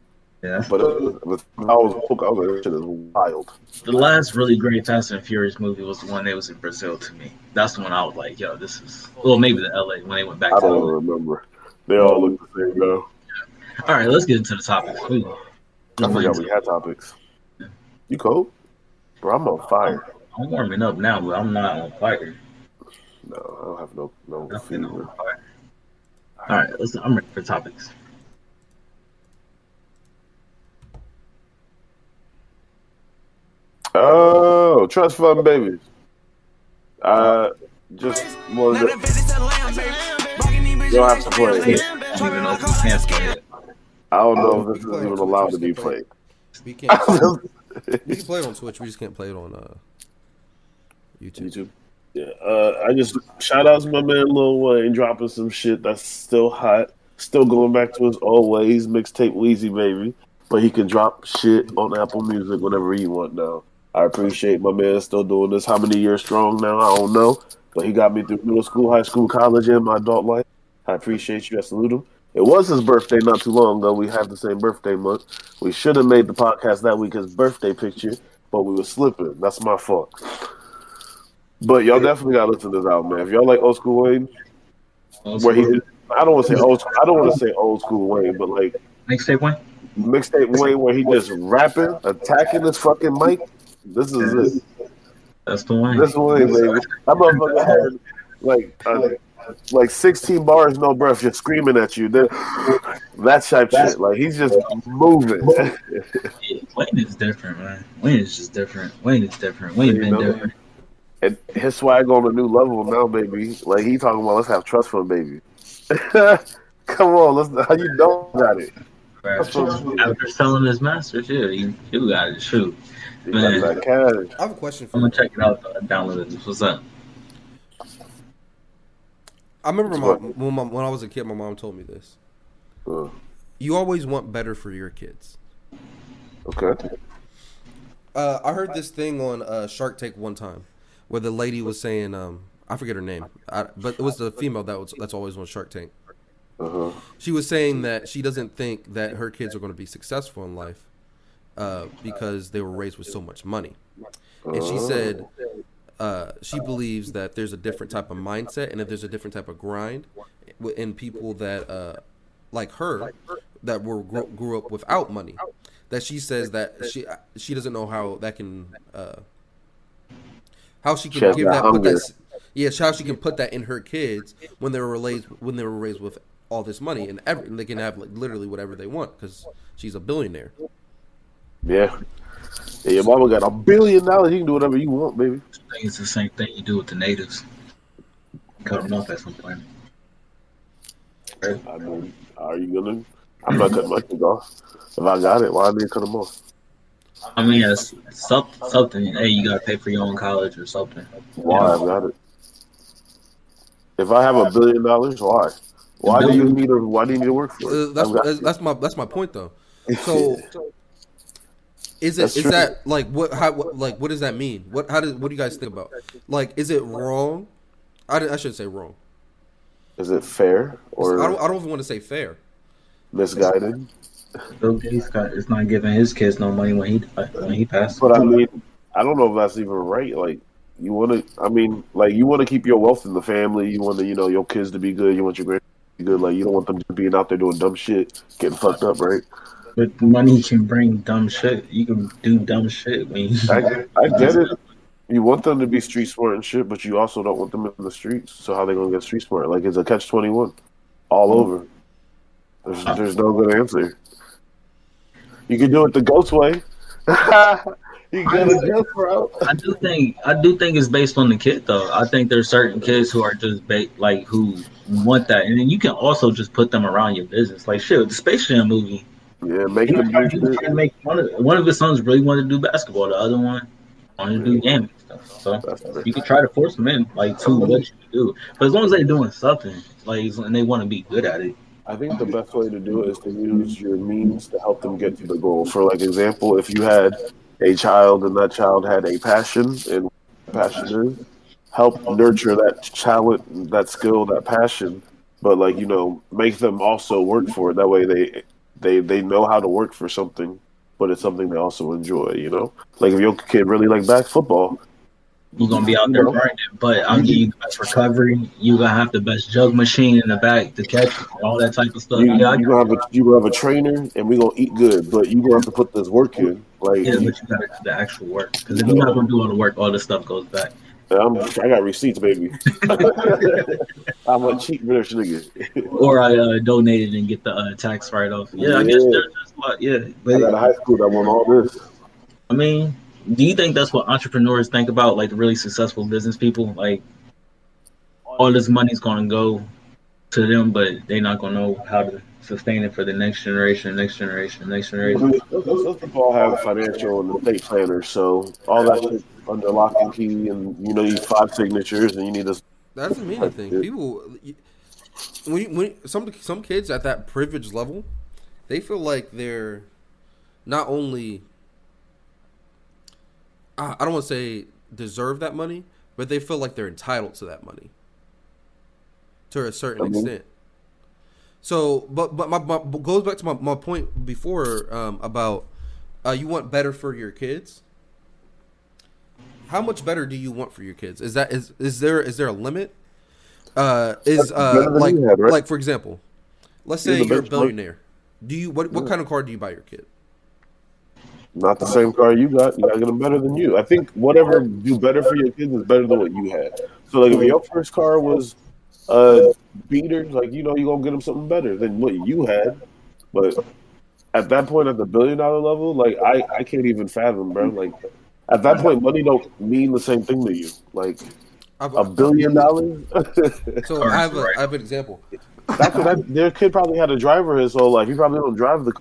Speaker 3: Yeah.
Speaker 2: But uh, it was, I was. I was shit is wild.
Speaker 3: The last really great Fast and Furious movie was the one that was in Brazil to me. That's the one I was like, yo, this is well maybe the LA when they went back
Speaker 2: I
Speaker 3: to
Speaker 2: don't
Speaker 3: LA.
Speaker 2: remember. They all look the same though.
Speaker 3: All right, let's get into the topic. We-
Speaker 2: I forgot we had topics. You cold? Bro, I'm on fire.
Speaker 3: I'm warming up now, but I'm not on fire.
Speaker 2: No, I don't have no no
Speaker 3: Nothing on fire. All right, let's. I'm ready for topics.
Speaker 2: Oh, trust fund babies. Uh, just well,
Speaker 4: Not a
Speaker 2: the,
Speaker 4: visit to lamb, baby. Rocking these bitches
Speaker 2: You'll have to play it.
Speaker 4: stamps.
Speaker 3: I don't even know if we can play it.
Speaker 2: I don't know if this is even allowed to be
Speaker 1: play
Speaker 2: played.
Speaker 1: We can't. (laughs) we can play it on Twitch. We just can't play it on uh, YouTube.
Speaker 2: YouTube. Yeah, uh, I just shout out to my man Lil Wayne dropping some shit that's still hot, still going back to his old ways. Mixtape Weezy baby, but he can drop shit on Apple Music whenever he want now. I appreciate my man still doing this. How many years strong now? I don't know, but he got me through middle school, high school, college, and my adult life. I appreciate you. I salute him. It was his birthday not too long ago. We have the same birthday month. We should have made the podcast that week his birthday picture, but we were slipping. That's my fault. But y'all definitely gotta listen to this album, man. If y'all like old school Wayne, where he, I don't want to say old, I don't want to say old school Wayne, but like
Speaker 3: Mixtape one.
Speaker 2: mixtape Wayne, where he just rapping, attacking his fucking mic. This is it.
Speaker 3: That's the one.
Speaker 2: This Wayne, baby. That motherfucker had like uh, like sixteen bars, no breath, just screaming at you. Then that type shit. Like he's just moving.
Speaker 3: Yeah, (laughs) Wayne is different, man. Wayne is just different. Wayne is different. Wayne
Speaker 2: You
Speaker 3: been
Speaker 2: know?
Speaker 3: different.
Speaker 2: and his swag on a new level now, baby. Like he talking about, let's have trust fund, baby. (laughs) Come on, let's. How you don't got it?
Speaker 3: After selling his masters, yeah, you, you got it. Shoot,
Speaker 2: You got that cash.
Speaker 1: I have a question for you.
Speaker 3: I'm gonna check it out. though. Download it. What's up?
Speaker 1: I remember my, when, my, when I was a kid, my mom told me this.
Speaker 2: Uh,
Speaker 1: You always want better for your kids.
Speaker 2: okay.
Speaker 1: Uh, I heard this thing on uh, Shark Tank one time, where the lady was saying, um, I forget her name, I, but it was the female that was that's always on Shark Tank.
Speaker 2: Uh huh.
Speaker 1: She was saying that she doesn't think that her kids are going to be successful in life uh, because they were raised with so much money, and she said uh, she believes that there's a different type of mindset and that there's a different type of grind in people that uh, like her that were grew, grew up without money. That she says that she she doesn't know how that can uh, how she
Speaker 2: She
Speaker 1: can
Speaker 2: has
Speaker 1: give
Speaker 2: that
Speaker 1: that put that yeah how she can put that in her kids when they were raised when they were raised with all this money and every, they can have like literally whatever they want because she's a billionaire.
Speaker 2: Yeah. Yeah, your mama got a billion dollars. You can do whatever you want, baby.
Speaker 3: I think it's the same thing you do with the natives. Cut them off at some point.
Speaker 2: I mean, are you gonna? I'm not cutting my kids off. If I got it, why did I cut them off?
Speaker 3: I mean, it's some- something. Hey, you gotta pay for your own college or something.
Speaker 2: Why I got it? If I have a billion dollars, why? Why do you need to? Why do you need to work for
Speaker 1: Uh,
Speaker 2: it?
Speaker 1: that's
Speaker 2: I've
Speaker 1: that's, that's my that's my point though. (laughs) So is it
Speaker 2: That's
Speaker 1: is
Speaker 2: true.
Speaker 1: that like what how what, like what does that mean? What how does what do you guys think about? Like is it wrong? I, I shouldn't say wrong.
Speaker 2: Is it fair
Speaker 1: I
Speaker 2: or
Speaker 1: don't I don't even want to say fair.
Speaker 2: misguided?
Speaker 3: Bill Gates got is not giving his kids no money when he when he passed.
Speaker 2: But I mean, I don't know if that's even right. Like, you want to, I mean, like, you want to keep your wealth in the family. You want to, you know, your kids to be good. You want your grandkids to be good. Like, you don't want them just being out there doing dumb shit, getting fucked up, right?
Speaker 3: But money can bring dumb shit. You can do dumb shit when you.
Speaker 2: I, I (laughs) get it. You want them to be street smart and shit, but you also don't want them in the streets. So how they gonna get street smart? Like, it's a catch twenty one, all hmm. over. There's, ah. there's no good answer. You can do it the ghost way. (laughs) you can go the ghost route.
Speaker 3: I do think I do think it's based on the kid though. I think there's certain kids who are just ba- like who want that, and then you can also just put them around your business. Like shit, the Space Jam movie.
Speaker 2: Yeah, make them do shit.
Speaker 3: make one of one of his sons really wanted to do basketball. The other one wanted to do gaming stuff. So
Speaker 2: That's
Speaker 3: you could try to force them in like to what you do. But as long as they're doing something, like and they want to be good at it.
Speaker 2: I think the best way to do it is to use your means to help them get to the goal. For like example, if you had a child and that child had a passion and passion is, help nurture that talent, that skill, that passion. But like you know, make them also work for it. That way they they they know how to work for something, but it's something they also enjoy. You know, like if your kid really like back football,
Speaker 3: You're gonna be out there grinding, but I'm giving you the best recovery. You gonna have the best jug machine in the back to catch all that type of stuff.
Speaker 2: you,
Speaker 3: Yeah,
Speaker 2: you gonna have a you gonna have a trainer, and we gonna eat good. But you gonna have to put this work in. Like
Speaker 3: Yeah, but you gotta do the actual work. Because if you're not gonna do all the work, all this stuff goes back.
Speaker 2: I'm, I got receipts, baby. (laughs) I'm a cheap rich nigga.
Speaker 3: Or I uh, donated and get the uh, tax write off. Yeah, I guess
Speaker 2: Yeah.
Speaker 3: there's that's what. Yeah,
Speaker 2: I got a high school that want all this.
Speaker 3: I mean, do you think that's what entrepreneurs think about? Like really successful business people, like all this money's gonna go to them, but they're not gonna know how to sustain it for the next generation, next generation, next generation.
Speaker 2: Those, those people all have financial and estate planners, so all that shit under lock and key, and you know, you five signatures, and you need this.
Speaker 1: That doesn't mean anything. People, you- when you, when some some kids at that privileged level, they feel like they're not only. I I don't want to say deserve that money, but they feel like they're entitled to that money. To a certain
Speaker 2: Mhm.
Speaker 1: extent. So, but but my, my goes back to my, my point before um, about uh, you want better for your kids. How much better do you want for your kids? Is that is is there is there a limit? Uh, is uh like
Speaker 2: had, right?
Speaker 1: like for example, let's say you're a billionaire. Do you what what kind of car do you buy your kid?
Speaker 2: Not the same car you got. You gotta get them better than you. I think whatever do better for your kids is better than what you had. So like, if your first car was uh beater, like you know, you're gonna get them something better than what you had. But at that point, at the billion dollar level, like I I can't even fathom, bro. Like at that point, money don't mean the same thing to you. Like
Speaker 1: I've,
Speaker 2: a billion dollars.
Speaker 1: so I have a
Speaker 3: right.
Speaker 1: I have an example.
Speaker 2: That's what that, their kid probably had a driver his whole life. He probably don't drive the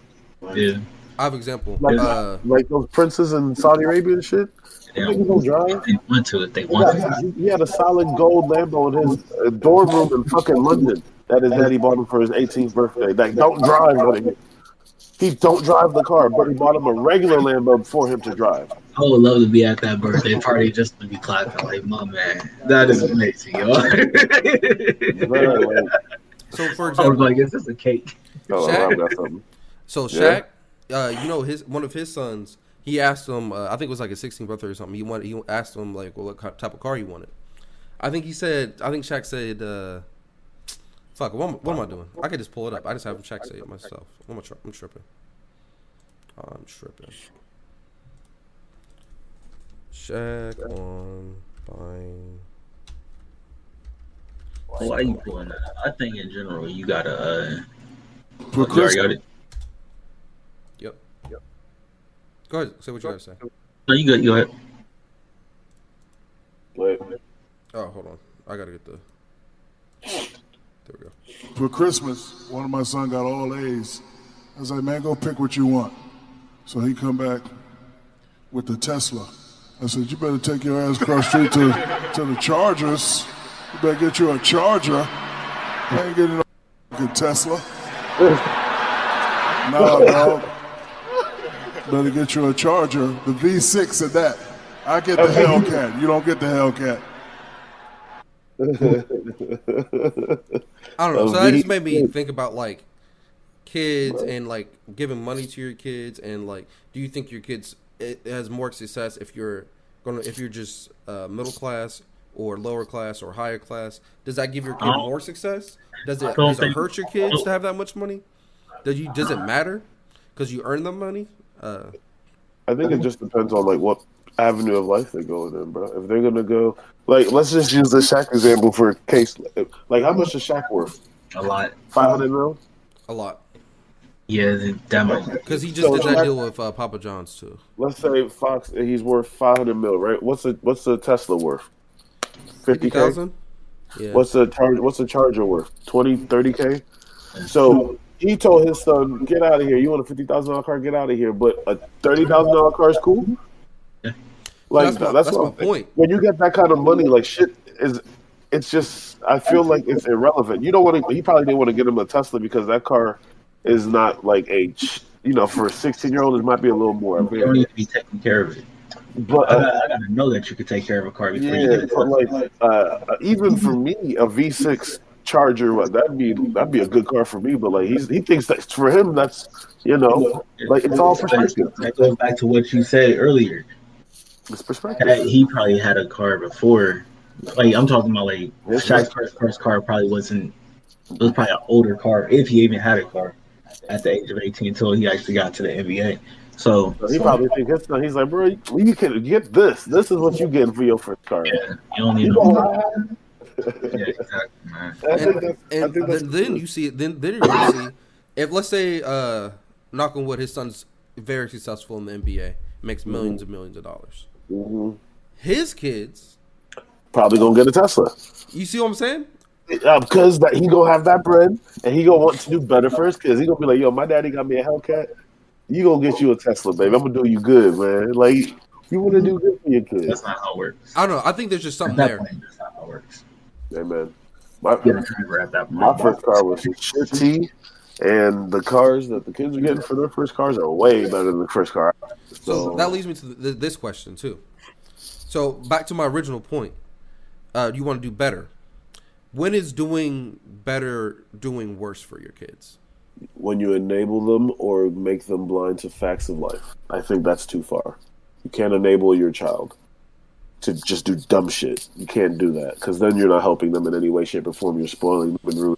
Speaker 3: Yeah,
Speaker 1: I have an example.
Speaker 2: like,
Speaker 1: Uh,
Speaker 2: like those princes in Saudi Arabia and shit.
Speaker 3: they
Speaker 2: Them don't drive.
Speaker 3: if they want to, if they
Speaker 2: He
Speaker 3: want
Speaker 2: got-
Speaker 3: to.
Speaker 2: he- he had a solid gold Lambo in his uh, dorm room in fucking London that his daddy bought him for his 18th birthday. Like, don't drive, buddy. He don't drive the car, but he bought him a regular Lambo for him to drive.
Speaker 3: I would love to be at that birthday party just to be clapping like, my man, that is amazing, yo.
Speaker 2: Man,
Speaker 1: so for
Speaker 3: I was
Speaker 1: example,
Speaker 3: like, is this a cake?
Speaker 2: oh,
Speaker 1: Shaq?
Speaker 2: I've got something.
Speaker 1: So
Speaker 2: Yeah.
Speaker 1: Shaq, uh, you know his one of his sons. He asked him. Uh, I think it was like his 16th birthday or something. He wanted. He asked him like, well, what type of car he wanted. I think he said. I think Shaq said. Uh, fuck. What am, what am I doing? I could just pull it up. I just have him Shaq say it myself. I'm, tri- I'm tripping. I'm tripping. Shaq on buying.
Speaker 3: Why are you pulling that? I think in general, you gotta. Uh,
Speaker 2: For
Speaker 3: you already
Speaker 2: Chris,
Speaker 3: got it.
Speaker 1: Yep. Yep. Go ahead. Say what you gotta say.
Speaker 3: No, you good. You go ahead.
Speaker 2: wait,
Speaker 1: Oh, hold on. I gotta get the. There we go.
Speaker 5: for Christmas, one of my son got all A's. I was like, man, go pick what you want. So he come back with the Tesla. I said, you better take your ass across street to, to the Chargers. You better get you a Charger. I ain't getting no fucking Tesla. nah, dog. Better get you a Charger, the V6 of that. I get the Hellcat. You don't get the Hellcat.
Speaker 1: I don't (laughs) know. So that just made me think about like kids and like giving money to your kids and like, do you think your kids it has more success if you're gonna if you're just uh, middle class or lower class or higher class? Does that give your kid more success? Does it does it hurt your kids to have that much money? Does you does it matter because you earn the money? Uh,
Speaker 2: I think it just depends on like what avenue of life they're going in, bro. If they're gonna go, like, let's just use the Shaq example for a case. Like, how much is Shaq worth?
Speaker 3: A lot.
Speaker 2: Five hundred mil.
Speaker 1: a lot
Speaker 3: Yeah, th- that might.
Speaker 1: because he just
Speaker 2: So
Speaker 1: did that
Speaker 2: Shaq-
Speaker 1: deal with uh, Papa John's too.
Speaker 2: Let's say Fox, he's worth five hundred mil, right? What's the what's the Tesla worth? Fifty
Speaker 1: thousand. Yeah.
Speaker 2: What's the charge? What's the Charger worth? 20, 30 k. So he told his son, "Get out of here. You want a fifty thousand dollar car? Get out of here." But a thirty thousand dollar car is cool. Like
Speaker 1: That's my-
Speaker 2: that's,
Speaker 1: that's
Speaker 2: what
Speaker 1: my
Speaker 2: I'm thinking.
Speaker 1: point.
Speaker 2: When you get that kind of money, like shit is, it's just I feel like it's irrelevant. You don't want to. He probably didn't want to get him a Tesla because that car is not like a, you know, for a sixteen year old, it might be a little more.
Speaker 3: You don't need to be taking care of it.
Speaker 2: But
Speaker 3: I
Speaker 2: uh,
Speaker 3: gotta, I gotta know that you could take care of a car before you
Speaker 2: Yeah,
Speaker 3: get it.
Speaker 2: but like uh, even for me, a V6 Charger, what that'd be that'd be a good car for me. But like he's he thinks that for him, that's you know, like it's all perspective.
Speaker 3: That goes back to what you said earlier.
Speaker 2: It's perspective.
Speaker 3: That he probably had a car before. Like I'm talking about, like
Speaker 2: Yes,
Speaker 3: Shaq's first, first car probably wasn't. It was probably an older car, if he even had a car at the age of 18 until he actually got to the NBA. So
Speaker 2: So he probably think his son. He's like, bro, you can get this. This is what you getting for your first car.
Speaker 3: yeah, you don't need
Speaker 2: You know,
Speaker 3: Yeah, (laughs) exactly, man.
Speaker 2: I
Speaker 1: and, and then, then you see it then then you're see if let's say uh knock on wood his son's very successful in the NBA makes 1000000s and millions of dollars
Speaker 2: Mhm.
Speaker 1: his kids
Speaker 2: probably gonna get a Tesla.
Speaker 1: you see what I'm saying
Speaker 2: Uh, because that he gonna have that bread and he gonna want to do better for his kids. He gonna be like, yo, my daddy got me a Hellcat. You gonna get you a Tesla, baby. I'm gonna do you good, man. Like you wanna do good for your kids.
Speaker 3: That's not how it works.
Speaker 1: I don't know I think there's just something
Speaker 3: that
Speaker 1: there
Speaker 3: point, that's not how it works.
Speaker 2: Hey man. My
Speaker 3: Get a that
Speaker 2: my first car was a shit T and the cars that the kids are getting for their first cars are way better than the first car.
Speaker 1: so that leads me to th this question too so back to my original point uh you want to do better when is doing better doing worse for your kids
Speaker 2: when you enable them or make them blind to facts of life. I think that's too far. You can't enable your child to just do dumb shit. You can't do that because then you're not helping them in any way, shape, or form. You're spoiling them and ruining.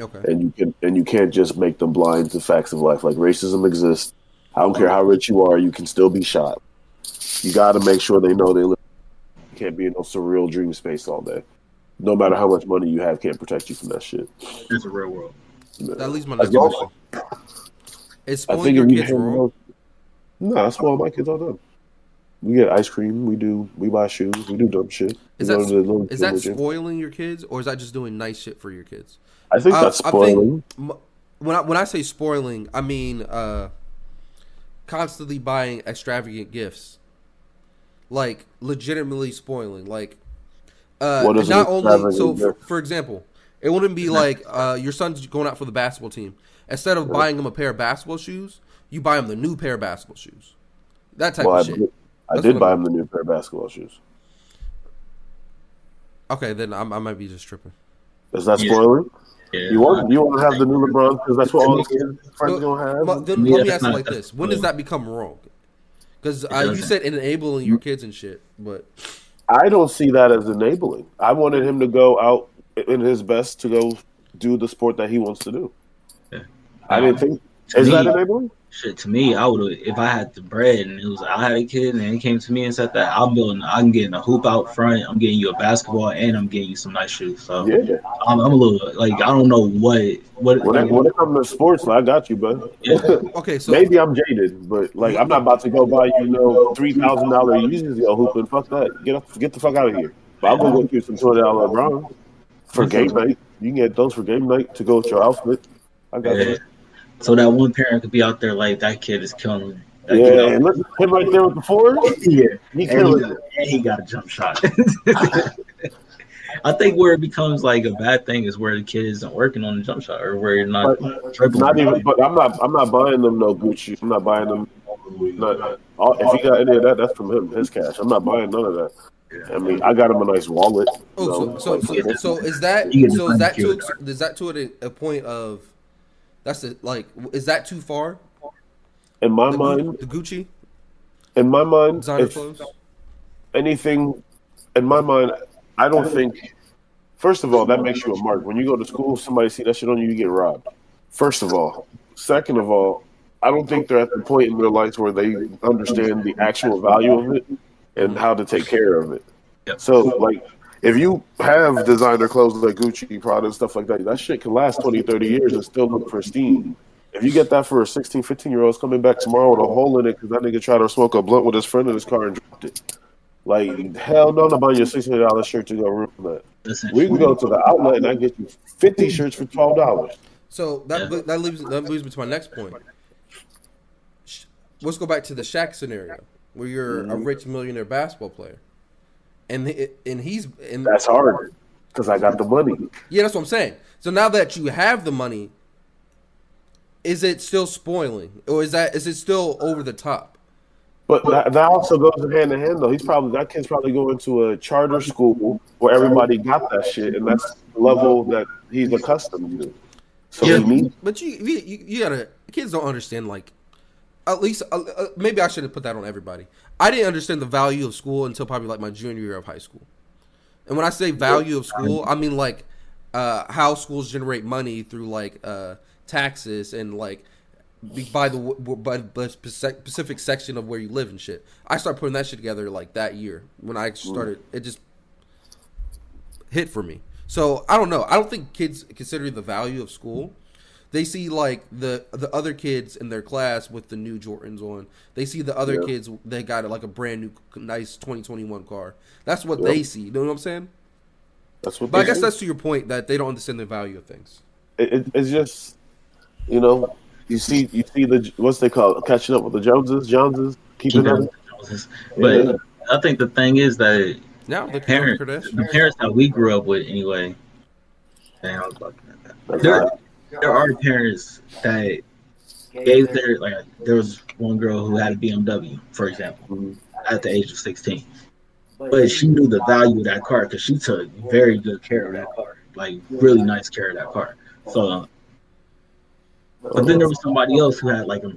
Speaker 1: okay
Speaker 2: And you can and you can't just make them blind to facts of life. Like racism exists. I don't care how rich you are, you can still be shot. You got to make sure they know they live. You can't be in a surreal dream space all day. No matter how much money you have, can't protect you from that shit.
Speaker 3: It's a real world.
Speaker 1: that leaves my
Speaker 2: As
Speaker 1: next
Speaker 2: long-
Speaker 1: question is spoiling your kids
Speaker 2: have
Speaker 1: wrong
Speaker 2: No, I spoil my kids all the time. We get ice cream. We do. We buy shoes. We do dumb shit.
Speaker 1: Is
Speaker 2: We
Speaker 1: that
Speaker 2: go the little
Speaker 1: is that spoiling your kids, or is that just doing nice shit for your kids?
Speaker 2: I think
Speaker 1: I-
Speaker 2: that's
Speaker 1: I think
Speaker 2: spoiling.
Speaker 1: when I when I say spoiling, I mean uh, constantly buying extravagant gifts, like legitimately spoiling. Like uh,
Speaker 2: What is
Speaker 1: not only so. For, for example, it wouldn't be like uh, your son's going out for the basketball team. Instead of buying him a pair of basketball shoes, you buy him the new pair of basketball shoes. That type
Speaker 2: well,
Speaker 1: of shit.
Speaker 2: Did, I
Speaker 1: That's
Speaker 2: did buy him the new pair of basketball shoes.
Speaker 1: Okay, then I, I might be just tripping.
Speaker 2: Is that
Speaker 3: Yeah.
Speaker 2: spoiling?
Speaker 3: Yeah.
Speaker 2: You want you want to have the new LeBron because that's what all the kids friends
Speaker 1: But-
Speaker 2: gonna have.
Speaker 1: But then
Speaker 3: Yeah,
Speaker 1: let me ask you like this: When does that become wrong? Because uh, you said enabling your kids and shit, but
Speaker 2: I don't see that as enabling. I wanted him to go out in his best to go do the sport that he wants to do.
Speaker 3: Yeah.
Speaker 2: I didn't think.
Speaker 3: To
Speaker 2: Is
Speaker 3: me-
Speaker 2: that enabling?
Speaker 3: Shit, to me, I would if I had the bread and it was I had a kid and he came to me and said that I'm building, I'm getting a hoop out front, I'm getting you a basketball, and I'm getting you some nice shoes. So
Speaker 2: Yeah.
Speaker 3: I'm, I'm a little like I don't know what what.
Speaker 2: When it, when it comes to sports, I got you, bud.
Speaker 3: Yeah. (laughs)
Speaker 1: okay, so
Speaker 2: Maybe I'm jaded, but like I'm not about to go buy you, you know, three thousand dollar Yeezys, yo, hoop and fuck that. Get up, get the fuck out of here. But I'll go get you some two hundred dollar LeBron. for game night. You can get those for game night to go with your outfit. I got
Speaker 3: Yeah.
Speaker 2: you.
Speaker 3: So that one parent could be out there like that kid is killing me. That
Speaker 2: Yeah,
Speaker 3: kid-
Speaker 2: and look, him right there with the four.
Speaker 3: yeah.
Speaker 2: He
Speaker 3: And
Speaker 2: killing
Speaker 3: he,
Speaker 2: it.
Speaker 3: and he got a jump shot. (laughs) I think where it becomes like a bad thing is where the kid isn't working on the jump shot or where you're not dribbling.
Speaker 2: Not even, but I'm not. I'm not buying them no Gucci. I'm not buying them. Not, all, if he got any of that, that's from him, his cash. I'm not buying none of that. I mean, I got him a nice wallet.
Speaker 1: Oh,
Speaker 2: know,
Speaker 1: so so, so so is that so is that
Speaker 3: the
Speaker 1: to is that to a, a point of that's it. like is that too far?
Speaker 2: in my
Speaker 1: The,
Speaker 2: mind,
Speaker 1: the Gucci
Speaker 2: in my mind,
Speaker 1: designer
Speaker 2: if
Speaker 1: clothes.
Speaker 2: anything, in my mind, I don't think. First of all, that makes you a mark. When you go to school, somebody see that shit on you, you get robbed. First of all, second of all, I don't think they're at the point in their lives where they understand the actual value of it and how to take care of it.
Speaker 3: Yep.
Speaker 2: So, like, if you have designer clothes like Gucci, Prada, stuff like that, that shit can last 20, 30 years and still look pristine. If you get that for a 16, 15 year old coming back tomorrow with a hole in it because that nigga tried to smoke a blunt with his friend in his car and dropped it. Like, hell no, I'm not buying you a $600 shirt to go ruin that. We can go to the outlet and I get you 50 shirts for $12.
Speaker 1: So that
Speaker 3: Yeah.
Speaker 1: that leaves that leads me to my next point. Let's go back to the Shaq scenario where you're a mm-hmm. rich millionaire basketball player, and the, and he's and
Speaker 2: That's hard because I got the money.
Speaker 1: yeah, that's what I'm saying. So now that you have the money, is it still spoiling, or is that is it still over the top?
Speaker 2: But that, that also goes hand in hand, though. He's probably that kid's probably going to a charter school where everybody got that shit, and that's the level that he's accustomed to. So
Speaker 3: Yeah.
Speaker 2: he
Speaker 1: But you you, you you gotta kids don't understand like at least uh, uh, maybe I should have put that on everybody. I didn't understand the value of school until probably like my junior year of high school. And when I say value of school, I mean like uh, how schools generate money through like uh, taxes and like by the by the specific section of where you live and shit. I started putting that shit together like that year when I started. It just hit for me. So I don't know. I don't think kids consider the value of school. They see like the the other kids in their class with the new Jordans on. They see the other
Speaker 2: Yeah.
Speaker 1: kids they got like a brand new nice 2021 car. That's what
Speaker 2: Yeah.
Speaker 1: they see. You know what I'm saying?
Speaker 2: that's what.
Speaker 1: But I guess
Speaker 2: do.
Speaker 1: that's to your point that they don't understand the value of things.
Speaker 2: it, it, it's just you know you see you see the what's they call it, catching up with the Joneses, Joneses, keeping
Speaker 3: keep
Speaker 2: up.
Speaker 3: it Joneses. But
Speaker 2: Yeah.
Speaker 3: I think the thing is that
Speaker 1: Now the
Speaker 3: parent,
Speaker 1: Kardashians.
Speaker 3: the parents that we grew up with anyway. Damn, I was about to that.
Speaker 2: That's
Speaker 3: There, are parents that gave their like. There was one girl who had a BMW, for example,
Speaker 2: Mhm.
Speaker 3: at the age of sixteen, but she knew the value of that car because she took very good care of that car, like really nice care of that car. So, but then there was somebody else who had like a,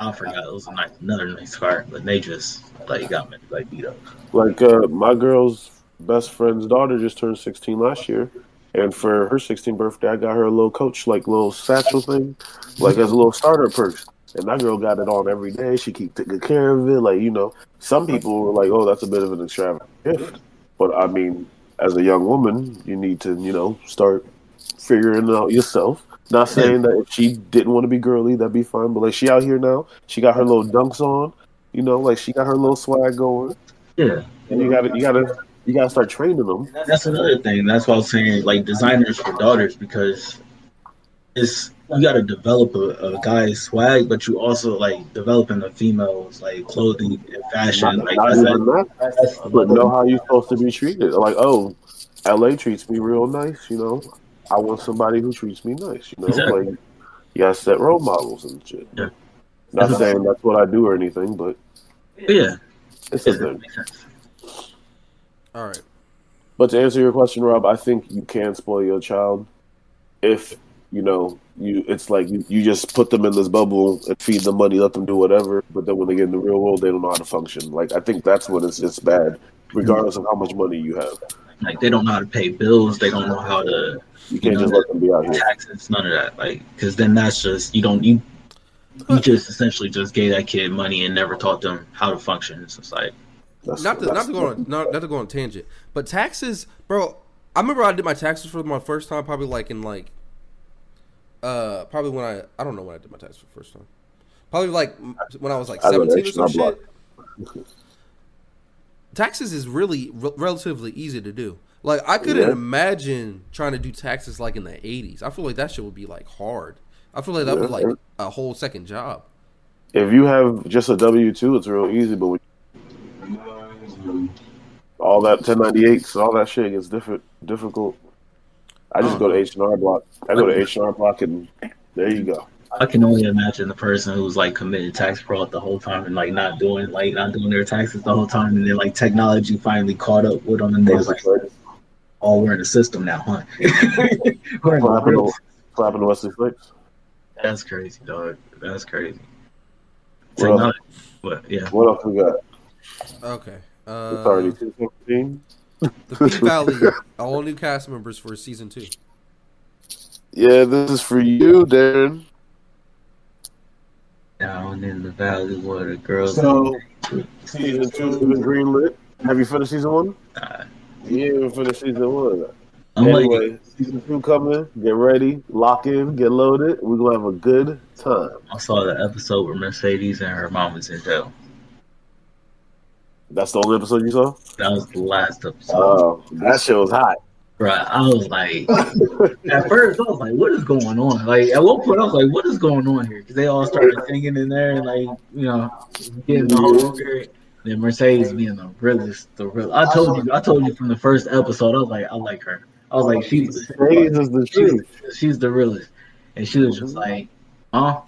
Speaker 3: I forgot it was a nice, another nice car, but they just like got me like beat up.
Speaker 2: Like uh, my girl's best friend's daughter just turned 16 last year, and for her 16th birthday, I got her a little coach like little satchel thing, like as a little starter purse. And that girl got it on every day. She keep taking care of it. Like you know, some people were like, "Oh, that's a bit of an extravagant gift," but I mean, as a young woman, you need to you know start figuring it out yourself. Not saying that if she didn't want to be girly, that'd be fine. But like she out here now, she got her little dunks on. You know, like she got her little swag going.
Speaker 3: Yeah.
Speaker 2: And you gotta, you gotta, you gotta start training them.
Speaker 3: That's another thing. That's why I was saying like designers for daughters because it's you got to develop a, a guy's swag, but you also like developing the females like clothing and fashion.
Speaker 2: Not,
Speaker 3: Like
Speaker 2: not
Speaker 3: that's,
Speaker 2: even that,
Speaker 3: that's
Speaker 2: but know how you're supposed to be treated. Like, oh, LA treats me real nice. You know, I want somebody who treats me nice. You know,
Speaker 3: Exactly.
Speaker 2: like you gotta set role models and shit.
Speaker 3: Yeah.
Speaker 2: Not saying that's what I do or anything, but
Speaker 3: yeah,
Speaker 2: it's a thing.
Speaker 3: Makes sense.
Speaker 1: All right.
Speaker 2: But to answer your question, Rob, I think you can spoil your child if you know you. It's like you, you just put them in this bubble and feed them money, let them do whatever. But then when they get in the real world, they don't know how to function. Like I think that's when it's it's bad, regardless of how much money you have.
Speaker 3: Like they don't know how to pay bills. They don't know how to
Speaker 2: You can't just let them be out here.
Speaker 3: taxes. None of that. Like because then that's just you don't you. You just essentially just gave that kid money and never taught them how to function in society.
Speaker 2: That's,
Speaker 1: not to, not to go on not, not to go on tangent, but taxes, bro. I remember I did my taxes for my first time, probably like in like, uh, probably when I I don't know when I did my taxes for the first time, probably like when I was like seventeen or some
Speaker 2: shit,
Speaker 1: Taxes is really re- relatively easy to do, Like I couldn't
Speaker 2: Yeah.
Speaker 1: imagine trying to do taxes like in the '80s. I feel like that shit would be like hard. I feel like that was
Speaker 2: Yeah.
Speaker 1: like a whole second job.
Speaker 2: If you have just a W two, it's real easy. But with all that 1098s, all that shit gets different difficult. I just
Speaker 1: Oh.
Speaker 2: go to uh-huh. H and R Block. I go to H and R Block, and there you go.
Speaker 3: I can only imagine the person who's like committed tax fraud the whole time and like not doing like not doing their taxes the whole time, and then like technology finally caught up with them, and they're like, "Oh, we're in the system now, huh?" (laughs) we're in
Speaker 2: What
Speaker 3: the
Speaker 2: happened
Speaker 3: real-
Speaker 2: to, what to Wesley Snipes?
Speaker 3: That's crazy, dog. That's crazy.
Speaker 2: What else?
Speaker 3: Technology, but yeah,
Speaker 2: What else we got?
Speaker 1: Okay.
Speaker 2: It's
Speaker 1: Uh,
Speaker 2: already two fifteen.
Speaker 1: the P (laughs) Valley, all new cast members for season two.
Speaker 2: Yeah, this is for you, Darren.
Speaker 3: down in the valley where the girls.
Speaker 2: So, season two has been greenlit. Have you finished season one?
Speaker 3: Nah.
Speaker 2: You haven't finished season one.
Speaker 3: I'm like,
Speaker 2: anyway, season two coming. Get ready, lock in, get loaded. We're gonna have a good time.
Speaker 3: I saw the episode where Mercedes and her mom was in jail.
Speaker 2: That's the only episode you saw.
Speaker 3: That was the last episode.
Speaker 2: Oh, that shit was hot.
Speaker 3: Right. I was like, (laughs) at first, I was like, what is going on? Like, at one point, I was like, what is going on here? Because they all started singing in there and, like, you know, getting the whole. Then Mercedes being the realest, the real. I told you, I told you from the first episode, I was like, I like her. I was like, she's,
Speaker 2: is the
Speaker 3: she's,
Speaker 2: truth.
Speaker 3: she's the realest. And she was just like, huh?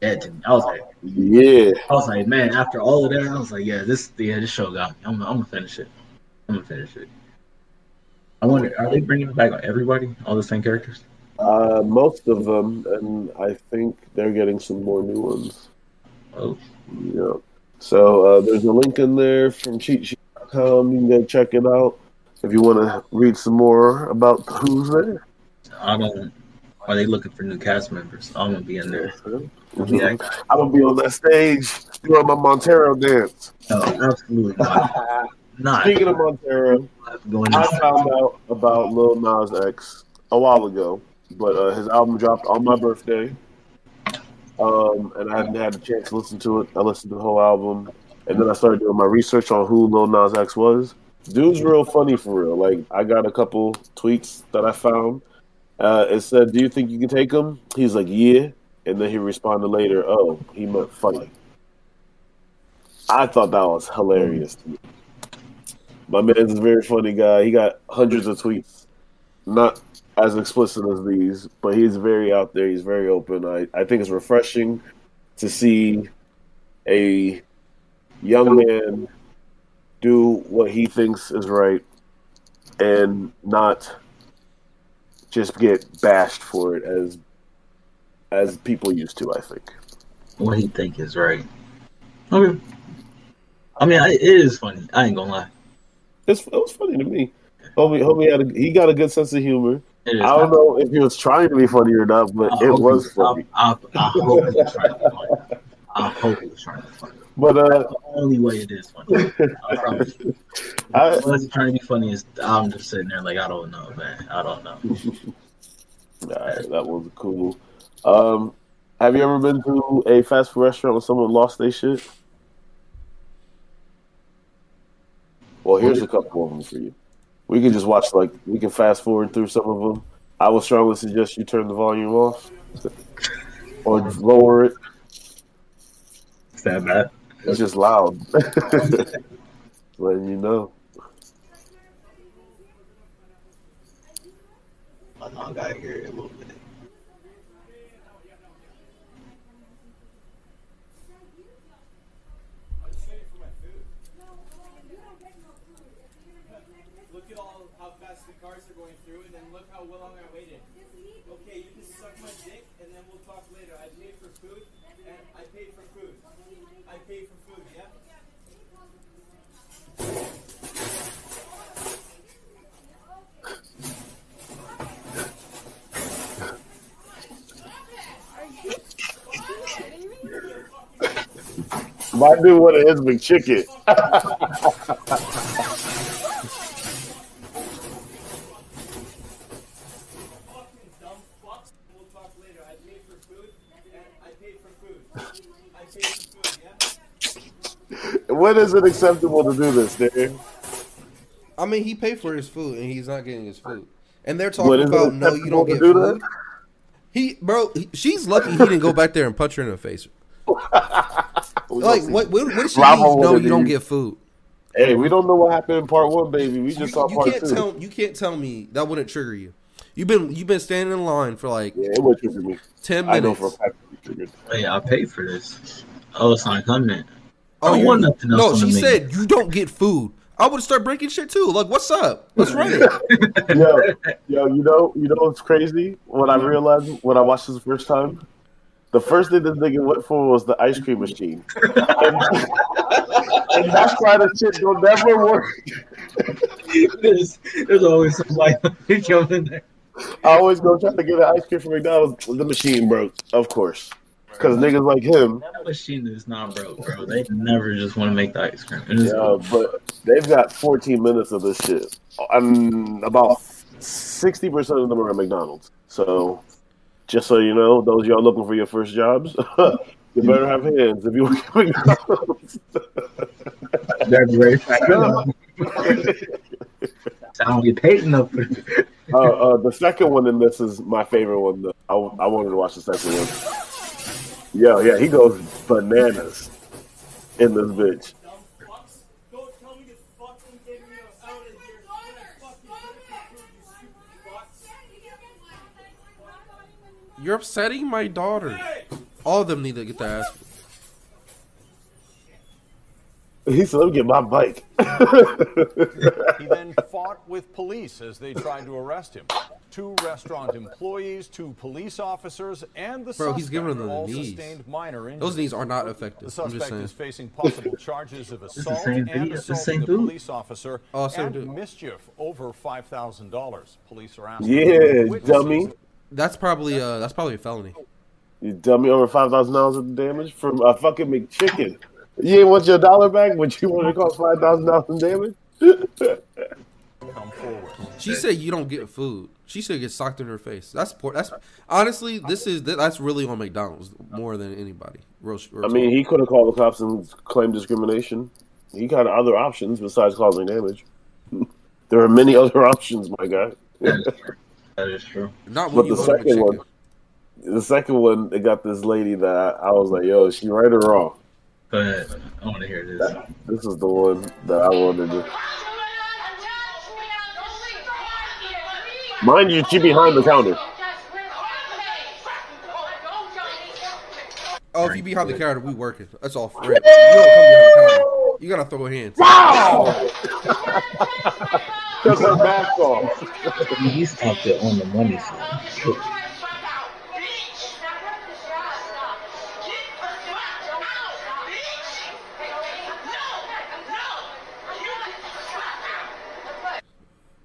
Speaker 3: That to me. I was like,
Speaker 2: Yeah,
Speaker 3: I was like, man, after all of that, I was like, yeah, this, yeah, this show got me. I'm, I'm gonna finish it. I'm gonna finish it. I wonder, are they bringing back everybody, all the same characters?
Speaker 2: uh, most of them, and I think they're getting some more new ones.
Speaker 3: Oh,
Speaker 2: Yeah. So uh, there's a link in there from cheatsheet.com. You can go check it out if you want to read some more about who's there.
Speaker 3: I don't. Are they looking for new cast members? I'm gonna be in there.
Speaker 2: Mhm.
Speaker 3: Yeah,
Speaker 2: I'm gonna be on that stage doing my Montero dance.
Speaker 3: no, absolutely not. (laughs) Not
Speaker 2: Speaking of Montero. I found out about Lil Nas X a while ago, but uh, his album dropped on my birthday, um, and I hadn't had a chance to listen to it. I listened to the whole album, and then I started doing my research on who Lil Nas X was. Dude's real funny for real. Like I got a couple tweets that I found. Uh, it said, "Do you think you can take him?" He's like, "Yeah," and then he responded later, "Oh, he meant funny." I thought that was hilarious to me. My man's a very funny guy. He got hundreds of tweets, not as explicit as these, but he's very out there. He's very open. I, I think it's refreshing to see a young man do what he thinks is right and not just get bashed for it as as people used to. I think.
Speaker 3: what he think is right. Okay. I mean, I, it is funny. I ain't gonna lie.
Speaker 2: It's, it was funny to me. Homie, homie had a, he got a good sense of humor. I don't know if he was trying to be funny or not, but
Speaker 3: I
Speaker 2: it was funny.
Speaker 3: I, I, I hope he was trying to be funny. I hope he was trying to be funny.
Speaker 2: But uh,
Speaker 3: That's the only way it is funny. I promise you. (laughs)
Speaker 2: I,
Speaker 3: Unless trying to be funny, is I'm just sitting there like I don't know, man. I don't know. (laughs)
Speaker 2: Alright, that was cool. Um, have you ever been to a fast food restaurant where someone lost their shit? Well, here's a couple of them for you. We can just watch like we can fast forward through some of them. I would strongly suggest you turn the volume off or lower it.
Speaker 3: Is that bad?
Speaker 2: It's just loud. (laughs) Letting you know.
Speaker 3: Gotta a little bit.
Speaker 6: Look at all how fast the cars are going through, and then look how long I waited. Okay, you can suck my dick, and then we'll talk later. I paid for food, and I paid for food. I paid for food, yeah?
Speaker 2: My dude wanted his McChicken.
Speaker 6: Fucking dumb fucks. We'll talk later. I paid for food, and I paid for food. I paid for food, yeah?
Speaker 2: when is it acceptable to do this, Darren?
Speaker 1: I mean, he paid for his food and he's not getting his food. And they're talking
Speaker 2: What,
Speaker 1: about no, you don't get
Speaker 2: do
Speaker 1: food.
Speaker 2: that?
Speaker 1: He, bro, he- she's lucky he didn't go back there and punch her in the face. (laughs) Like, what? What, what does she
Speaker 2: Bravo
Speaker 1: mean? No,
Speaker 2: would
Speaker 1: you don't get food.
Speaker 2: Hey, we don't know what happened in part one, baby. We just
Speaker 1: You,
Speaker 2: saw
Speaker 1: you
Speaker 2: part
Speaker 1: can't
Speaker 2: two.
Speaker 1: tell. You can't tell me that wouldn't trigger you. You've been you've been standing in line for like
Speaker 2: yeah, it would trigger me.
Speaker 1: ten
Speaker 2: I know
Speaker 1: minutes.
Speaker 2: for a fact it would.
Speaker 3: Hey, I paid for this. Oh, it's not coming.
Speaker 1: Oh,
Speaker 3: I don't want nothing else
Speaker 1: No, she
Speaker 3: menu.
Speaker 1: said you don't get food. I would start breaking shit too. Like, what's up? Let's run it.
Speaker 2: yo, yo, you know, you know what's crazy? When I mm-hmm. realized when I watched this the first time, the first thing this nigga went for was the ice cream machine, and, (laughs) and that's why the shit will never work.
Speaker 3: there's, there's always some like (laughs) coming there.
Speaker 2: I always go try to get an ice cream from McDonald's. The machine broke, of course, because niggas like him.
Speaker 3: That machine is not broke, bro. They never just want to make the ice cream.
Speaker 2: Yeah, but they've got 14 minutes of this shit, and about 60 percent of them are at McDonald's. So, just so you know, those y'all looking for your first jobs, (laughs) you better have hands if you want to McDonald's.
Speaker 3: They're very. I don't get paid enough.
Speaker 2: Uh, uh, the second one in this is my favorite one. Though. I, I wanted to watch the second one. Yeah, yeah, he goes bananas in this bitch.
Speaker 6: Dumb fucks. Don't tell me to fucking get me out of here. I'm gonna fucking get the food, you stupid fucks.
Speaker 1: You're upsetting my daughter. All of them need to get their ass.
Speaker 2: He said, "Let me get my bike."
Speaker 7: He then fought with police as they tried to arrest him. Two restaurant employees, two police officers, and the
Speaker 1: Bro, he's giving them the
Speaker 7: all
Speaker 1: knees.
Speaker 7: sustained minor injuries.
Speaker 1: Those knees are not
Speaker 7: The
Speaker 1: effective. I'm just
Speaker 7: suspect
Speaker 1: saying.
Speaker 7: is facing possible charges of assault
Speaker 3: same
Speaker 7: and
Speaker 3: video- the
Speaker 7: assaulting
Speaker 3: same
Speaker 7: a
Speaker 3: dude?
Speaker 7: police officer
Speaker 1: Oh, same
Speaker 7: and
Speaker 1: dude.
Speaker 7: mischief over five thousand dollars. Police are asking
Speaker 2: yeah, dummy.
Speaker 1: That's probably uh that's probably a felony.
Speaker 2: You dummy over five thousand dollars of damage from a fucking McChicken. You ain't want your dollar back, but you want to cost five thousand dollars in damage.
Speaker 7: come forward.
Speaker 1: She said you don't get food. She should get socked in her face. That's poor. That's honestly, this is that's really on McDonald's more than anybody. Real, real
Speaker 2: I mean, he could have called the cops and claimed discrimination. He got other options besides causing damage. (laughs) there are many other (laughs) options, my guy. (laughs)
Speaker 3: that, is true. that is true.
Speaker 1: not
Speaker 2: But the second one,
Speaker 1: McChicken.
Speaker 2: the second one, they got this lady that I, I was like, "Yo, is she right or wrong?"
Speaker 3: Go ahead. I want to hear this.
Speaker 2: This is the one that I wanted to. Mind you, she behind the counter.
Speaker 1: Oh, if you behind the counter, we working. That's all. Rip. You don't come behind the counter. You gotta throw hands. (laughs)
Speaker 2: Took her mask off.
Speaker 3: He stopped it on the money side.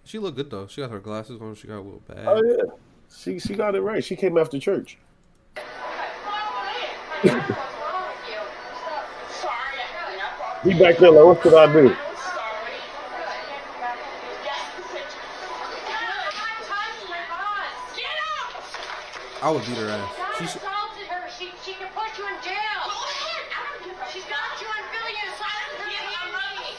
Speaker 1: She looked good though. She got her glasses on. She got a little bag.
Speaker 2: Oh yeah, she she got it right. She came after church. (laughs) He back there like, what could I do?
Speaker 1: I would beat her ass. She should,
Speaker 8: assaulted her. She, she can put you in jail. Go ahead. I don't give a She's got you on video. So I don't give you money.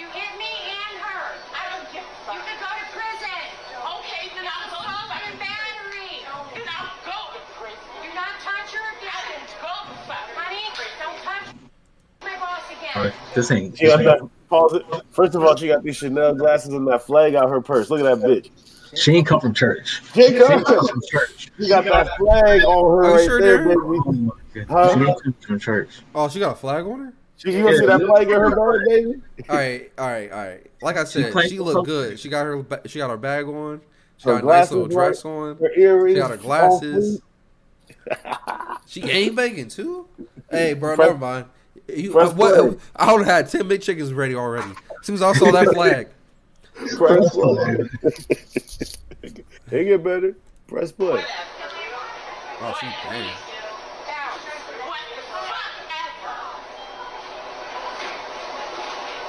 Speaker 8: You hit me and her. I don't give a fuck. You can go to prison. Okay, then I'll go assault and battery. Then I'll go to prison. Do not touch her again. Go, honey. Don't touch my boss again.
Speaker 3: All right, this ain't.
Speaker 2: She got that. Pause it. First of all, she got these Chanel glasses and that flag out her purse. Look at that bitch.
Speaker 3: She ain't come from church.
Speaker 2: She
Speaker 3: She ain't come from church.
Speaker 2: she got that flag on her
Speaker 1: Are you
Speaker 2: right
Speaker 1: sure,
Speaker 2: there,
Speaker 1: Darren?
Speaker 3: Oh
Speaker 2: baby. Huh?
Speaker 3: She ain't come from church.
Speaker 1: oh, she got a flag on her.
Speaker 2: She, you want to see that flag in her belt, baby?
Speaker 1: All right, all right, all right. Like I said,
Speaker 3: playing
Speaker 1: she looked good. She got her. She got her bag on. She
Speaker 2: Her
Speaker 1: got a nice little dress
Speaker 2: right.
Speaker 1: on.
Speaker 2: Her earrings.
Speaker 1: She got her glasses. She ain't banging too. Hey, bro,
Speaker 2: Fresh-
Speaker 1: never mind. You, what. I would have had ten big chickens ready already. As soon as I saw that flag,
Speaker 2: Press play. it (laughs) get better. Press play.
Speaker 1: oh, she bang.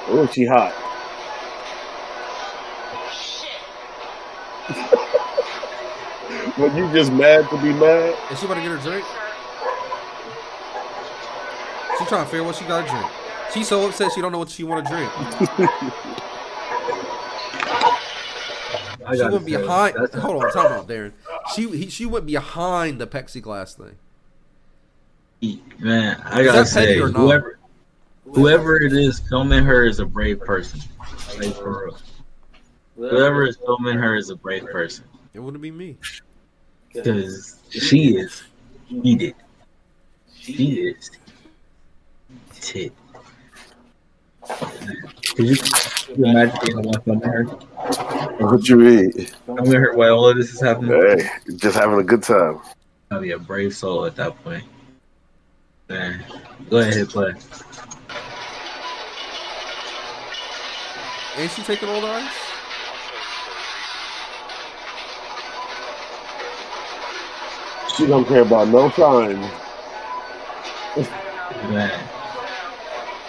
Speaker 2: Oh, she hot. (laughs) when you just mad to be mad,
Speaker 1: Is she about to get her drink? She trying to figure what she got to drink. She's so upset she don't know what she want to drink. (laughs)
Speaker 3: I
Speaker 1: She went behind.
Speaker 3: that's- (laughs)
Speaker 1: Hold on, talk about Darren. She he, she went behind the plexiglass thing.
Speaker 3: Man, I
Speaker 1: Is
Speaker 3: gotta say, whoever, whoever it is filming her is a brave person. Like for real. Whoever is filming her is a brave person
Speaker 1: It wouldn't be me.
Speaker 3: because she is heated. She is tit. Could you, could you imagine being the one filming her?
Speaker 2: What you mean?
Speaker 3: Filming her while all of this is happening?
Speaker 2: Hey, just having a good time.
Speaker 3: I'll be a brave soul at that point. Man, go ahead, and play.
Speaker 1: Ain't she taking all the ice?
Speaker 2: She don't care about no time. (laughs)
Speaker 3: Man,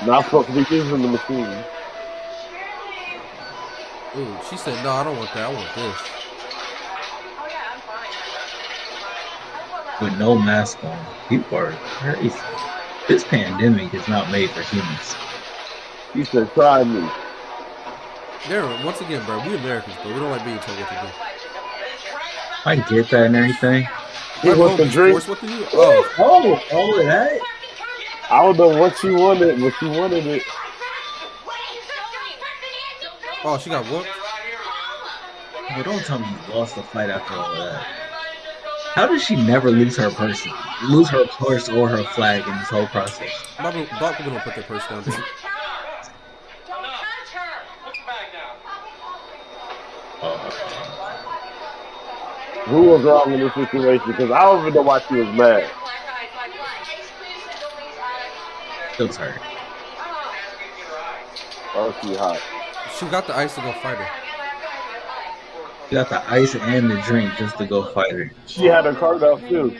Speaker 2: Not supposed to be using the machine.
Speaker 1: Ooh, she said, "No, I don't want that. I want this." Oh yeah, I'm fine.
Speaker 3: With no mask on, people are crazy. This pandemic is not made for humans.
Speaker 2: You said, try me.
Speaker 1: Darren, once again, bro, we Americans, bro. We don't like being told what to do.
Speaker 3: I get that and everything.
Speaker 2: He
Speaker 1: Right,
Speaker 2: wants
Speaker 1: oh,
Speaker 2: bro, drink.
Speaker 1: force what to do. Oh,
Speaker 3: Oh, all of that?
Speaker 2: I don't know what she wanted, but she wanted it.
Speaker 1: Oh, she got whooped.
Speaker 3: But don't tell me you lost the fight after all that. How did she never lose her person, lose her purse or her flag in this whole process?
Speaker 1: Black black people don't put their purse down. Dude.
Speaker 2: Uh, Who was wrong in this situation? Because I don't even know why she was mad.
Speaker 3: Feels hurt.
Speaker 2: Oh, she hot.
Speaker 1: She got the ice to go fight her.
Speaker 3: You got the ice and the drink just to go fight her.
Speaker 2: She had her card out too.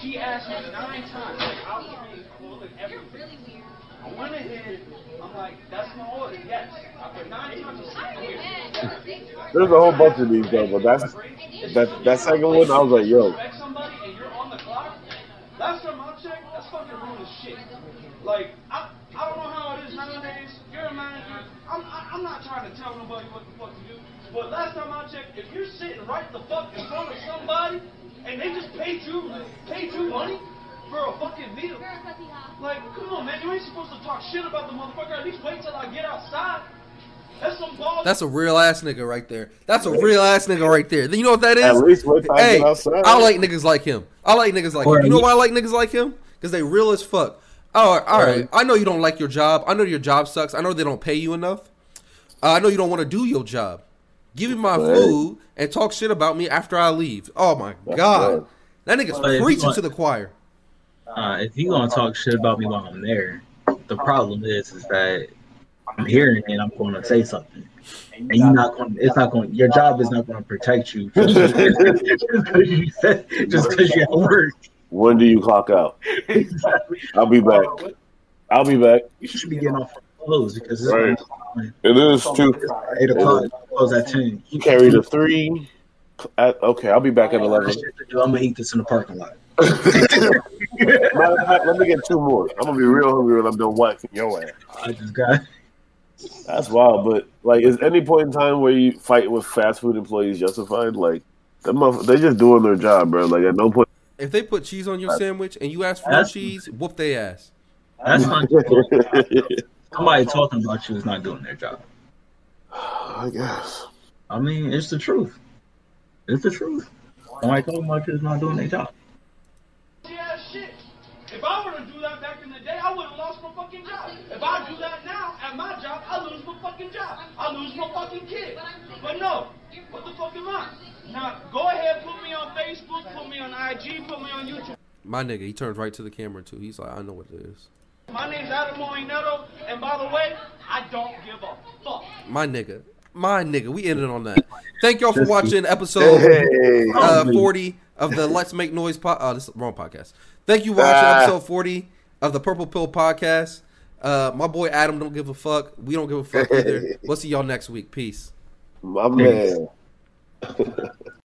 Speaker 6: She asked me nine times, like, how was made cool and everything. I went ahead, I'm like, that's my order, yes. I put nine times of
Speaker 2: There's a whole bunch of these though, but that's that that second one. I was like, yo,
Speaker 6: respect somebody and you're on the clock. Last time I checked, that's fucking rude as shit. Like, I, I don't know how it is nowadays. You're a manager. I'm, I, I'm not trying to tell nobody what the fuck to do. But last time I checked, if you're sitting right the fuck in front of somebody and they just paid you, paid you money for a fucking meal, like, come on, man. You ain't supposed to talk shit about the motherfucker. At least wait till I get outside. That's some balls.
Speaker 1: That's a real ass nigga right there. That's a real ass nigga right there. You know what that is?
Speaker 2: at least wait till I
Speaker 1: Hey,
Speaker 2: get outside.
Speaker 1: I like niggas like him. I like niggas like him. You know why I like niggas like him? Because they real as fuck. All right, all right. I know you don't like your job. I know your job sucks. I know they don't pay you enough. Uh, I know you don't want to do your job. Give me my
Speaker 2: Right.
Speaker 1: food and talk shit about me after I leave. Oh my god,
Speaker 2: right.
Speaker 1: that nigga's
Speaker 3: But
Speaker 1: preaching
Speaker 3: want-
Speaker 1: to the choir.
Speaker 3: Uh, if you gonna talk shit about me while I'm there, the problem is is that I'm hearing it and I'm going to say something, and you're not going. It's not going. Your job is not going to protect you just because (laughs) you said just because you're at work.
Speaker 2: When do you clock out? (laughs)
Speaker 3: Exactly.
Speaker 2: I'll be back. I'll be back.
Speaker 3: You should be getting off clothes because it's
Speaker 2: Right.
Speaker 3: like
Speaker 2: It is too.
Speaker 3: eight o'clock. Close at ten.
Speaker 2: You carry the three. At, okay, I'll be back at eleven.
Speaker 3: I'm gonna eat this in the parking lot. (laughs)
Speaker 2: Matter fact, let me get two more. I'm gonna be real hungry when I'm done waxing your ass.
Speaker 3: I just got.
Speaker 2: That's wild, but like, is any point in time where you fight with fast food employees justified? Like, them motherf- they just doing their job, bro. Like, at no point.
Speaker 1: If they put cheese on your sandwich and you ask for no
Speaker 3: That's-
Speaker 1: cheese, whoop they ass.
Speaker 3: That's not (laughs) somebody talking about you is not doing their job.
Speaker 2: I guess.
Speaker 3: I mean, it's the truth. It's the truth. Somebody talking about you is not doing their job.
Speaker 6: ass shit. If I were to do that back in the day, I would have lost my fucking job. If I do that now at my job, I lose my fucking job. I lose my fucking kid. But no, what the fuck am I? Now go ahead, put me on Facebook, put me on IG, put me on YouTube.
Speaker 1: My nigga, he turns right to the camera too. He's like, I know what it is.
Speaker 6: My name's Adam Moineto, and by the way, I don't give a fuck.
Speaker 1: My nigga, my nigga. We ended on that. Thank y'all for watching episode
Speaker 2: Hey,
Speaker 1: uh, 40 of the Let's Make Noise pod. Oh, this is the wrong podcast. Thank you for watching
Speaker 2: Ah.
Speaker 1: episode 40 of the Purple Pill podcast. Uh, my boy Adam don't give a fuck. We don't give a fuck either. (laughs) We'll see y'all next week. Peace.
Speaker 2: my man. (laughs)